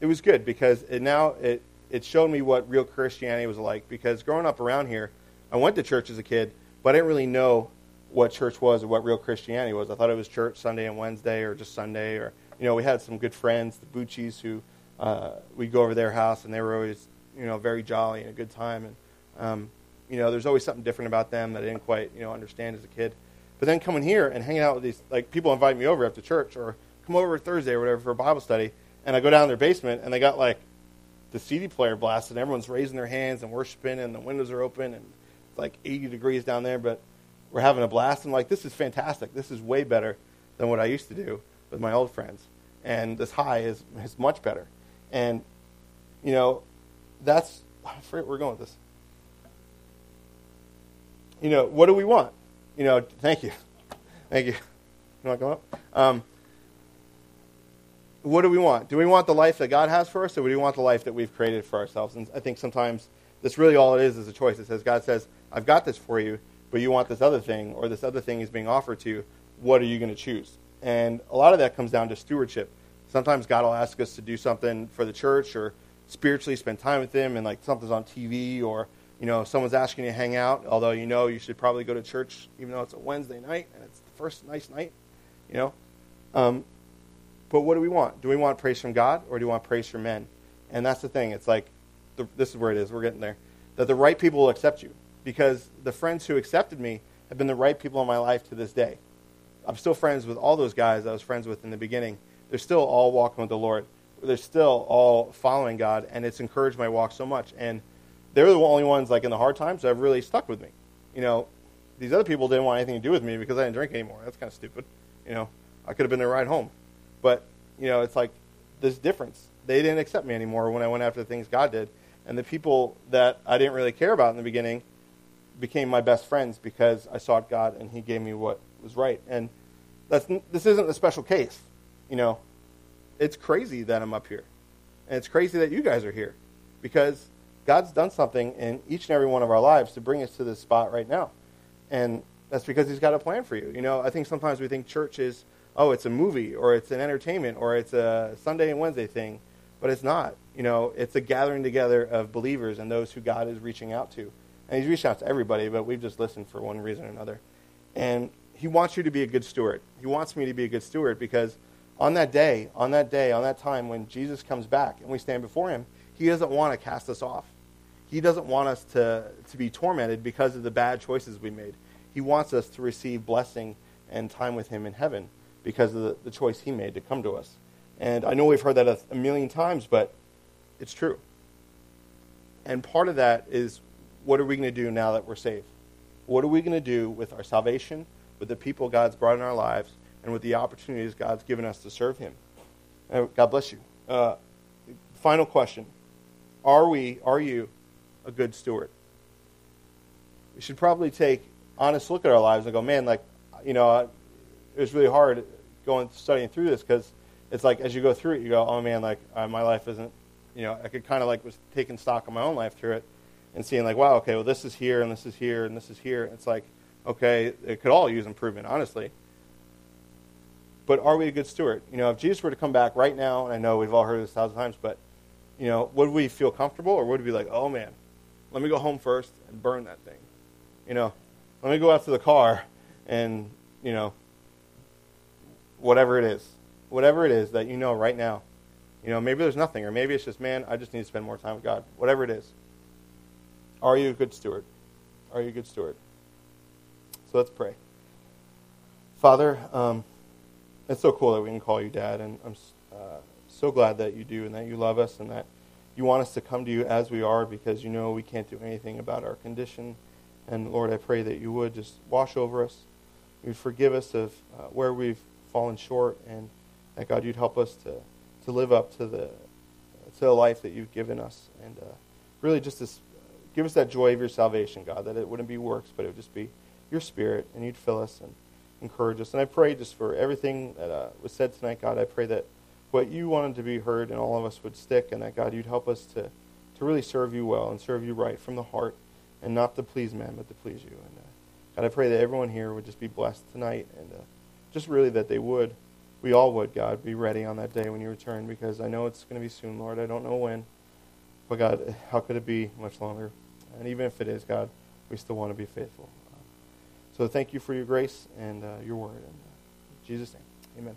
it was good because it now it, it showed me what real Christianity was like. Because growing up around here, I went to church as a kid, but I didn't really know what church was or what real Christianity was. I thought it was church Sunday and Wednesday or just Sunday. Or you know, we had some good friends, the Bucci's, who uh, we'd go over their house, and they were always you know very jolly and a good time. And um, you know, there's always something different about them that I didn't quite you know understand as a kid. But then coming here and hanging out with these like people invite me over after church or come over Thursday or whatever for a Bible study, and I go down their basement and they got like the CD player blasted. And everyone's raising their hands and worshiping, and the windows are open, and it's like 80 degrees down there, but we're having a blast. I'm like, this is fantastic. This is way better than what I used to do with my old friends. And this high is, is much better. And, you know, that's, I forget where we're going with this. You know, what do we want? You know, thank you. Thank you. You want to come up? Um, what do we want? Do we want the life that God has for us, or do we want the life that we've created for ourselves? And I think sometimes that's really all it is is a choice. It says, God says, I've got this for you, but you want this other thing, or this other thing is being offered to you. What are you going to choose? And a lot of that comes down to stewardship. Sometimes God will ask us to do something for the church or spiritually spend time with Him, and like something's on TV, or you know someone's asking you to hang out, although you know you should probably go to church, even though it's a Wednesday night and it's the first nice night, you know. Um, but what do we want? Do we want praise from God or do we want praise from men? And that's the thing. It's like, the, this is where it is. We're getting there. That the right people will accept you. Because the friends who accepted me have been the right people in my life to this day. I'm still friends with all those guys I was friends with in the beginning. They're still all walking with the Lord. They're still all following God, and it's encouraged my walk so much. And they're the only ones, like in the hard times, that have really stuck with me. You know, these other people didn't want anything to do with me because I didn't drink anymore. That's kind of stupid. You know, I could have been their ride home. But, you know, it's like this difference. They didn't accept me anymore when I went after the things God did. And the people that I didn't really care about in the beginning became my best friends because I sought God and He gave me what was right. And that's, this isn't a special case. You know, it's crazy that I'm up here. And it's crazy that you guys are here because God's done something in each and every one of our lives to bring us to this spot right now. And that's because He's got a plan for you. You know, I think sometimes we think church is, oh, it's a movie or it's an entertainment or it's a Sunday and Wednesday thing, but it's not. You know, it's a gathering together of believers and those who God is reaching out to. And He's reached out to everybody, but we've just listened for one reason or another. And He wants you to be a good steward. He wants me to be a good steward because on that day, on that day, on that time when Jesus comes back and we stand before Him, He doesn't want to cast us off. He doesn't want us to, to be tormented because of the bad choices we made. He wants us to receive blessing and time with Him in heaven because of the, the choice He made to come to us. And I know we've heard that a, a million times, but it's true. And part of that is what are we going to do now that we're saved? What are we going to do with our salvation, with the people God's brought in our lives, and with the opportunities God's given us to serve Him? Uh, God bless you. Uh, final question Are we, are you a good steward? We should probably take honest look at our lives and go, man, like, you know, it was really hard going studying through this because it's like as you go through it, you go, oh man, like uh, my life isn't, you know, I could kind of like was taking stock of my own life through it and seeing like, wow, okay, well this is here and this is here and this is here. It's like, okay, it could all use improvement, honestly. But are we a good steward? You know, if Jesus were to come back right now, and I know we've all heard this a thousand times, but you know, would we feel comfortable or would we be like, oh man, let me go home first and burn that thing? You know, let me go out to the car and, you know, whatever it is, whatever it is that you know right now. You know, maybe there's nothing, or maybe it's just, man, I just need to spend more time with God. Whatever it is. Are you a good steward? Are you a good steward? So let's pray. Father, um, it's so cool that we can call you Dad, and I'm uh, so glad that you do and that you love us and that you want us to come to you as we are because you know we can't do anything about our condition. And Lord, I pray that you would just wash over us. You'd forgive us of uh, where we've fallen short, and that God, you'd help us to, to live up to the to the life that you've given us, and uh, really just to give us that joy of your salvation, God. That it wouldn't be works, but it would just be your Spirit, and you'd fill us and encourage us. And I pray just for everything that uh, was said tonight, God. I pray that what you wanted to be heard in all of us would stick, and that God, you'd help us to to really serve you well and serve you right from the heart, and not to please man, but to please you. And uh, God, I pray that everyone here would just be blessed tonight, and uh, just really that they would, we all would, God, be ready on that day when you return, because I know it's going to be soon, Lord. I don't know when, but God, how could it be much longer? And even if it is, God, we still want to be faithful. So thank you for your grace and uh, your word. In Jesus' name, amen.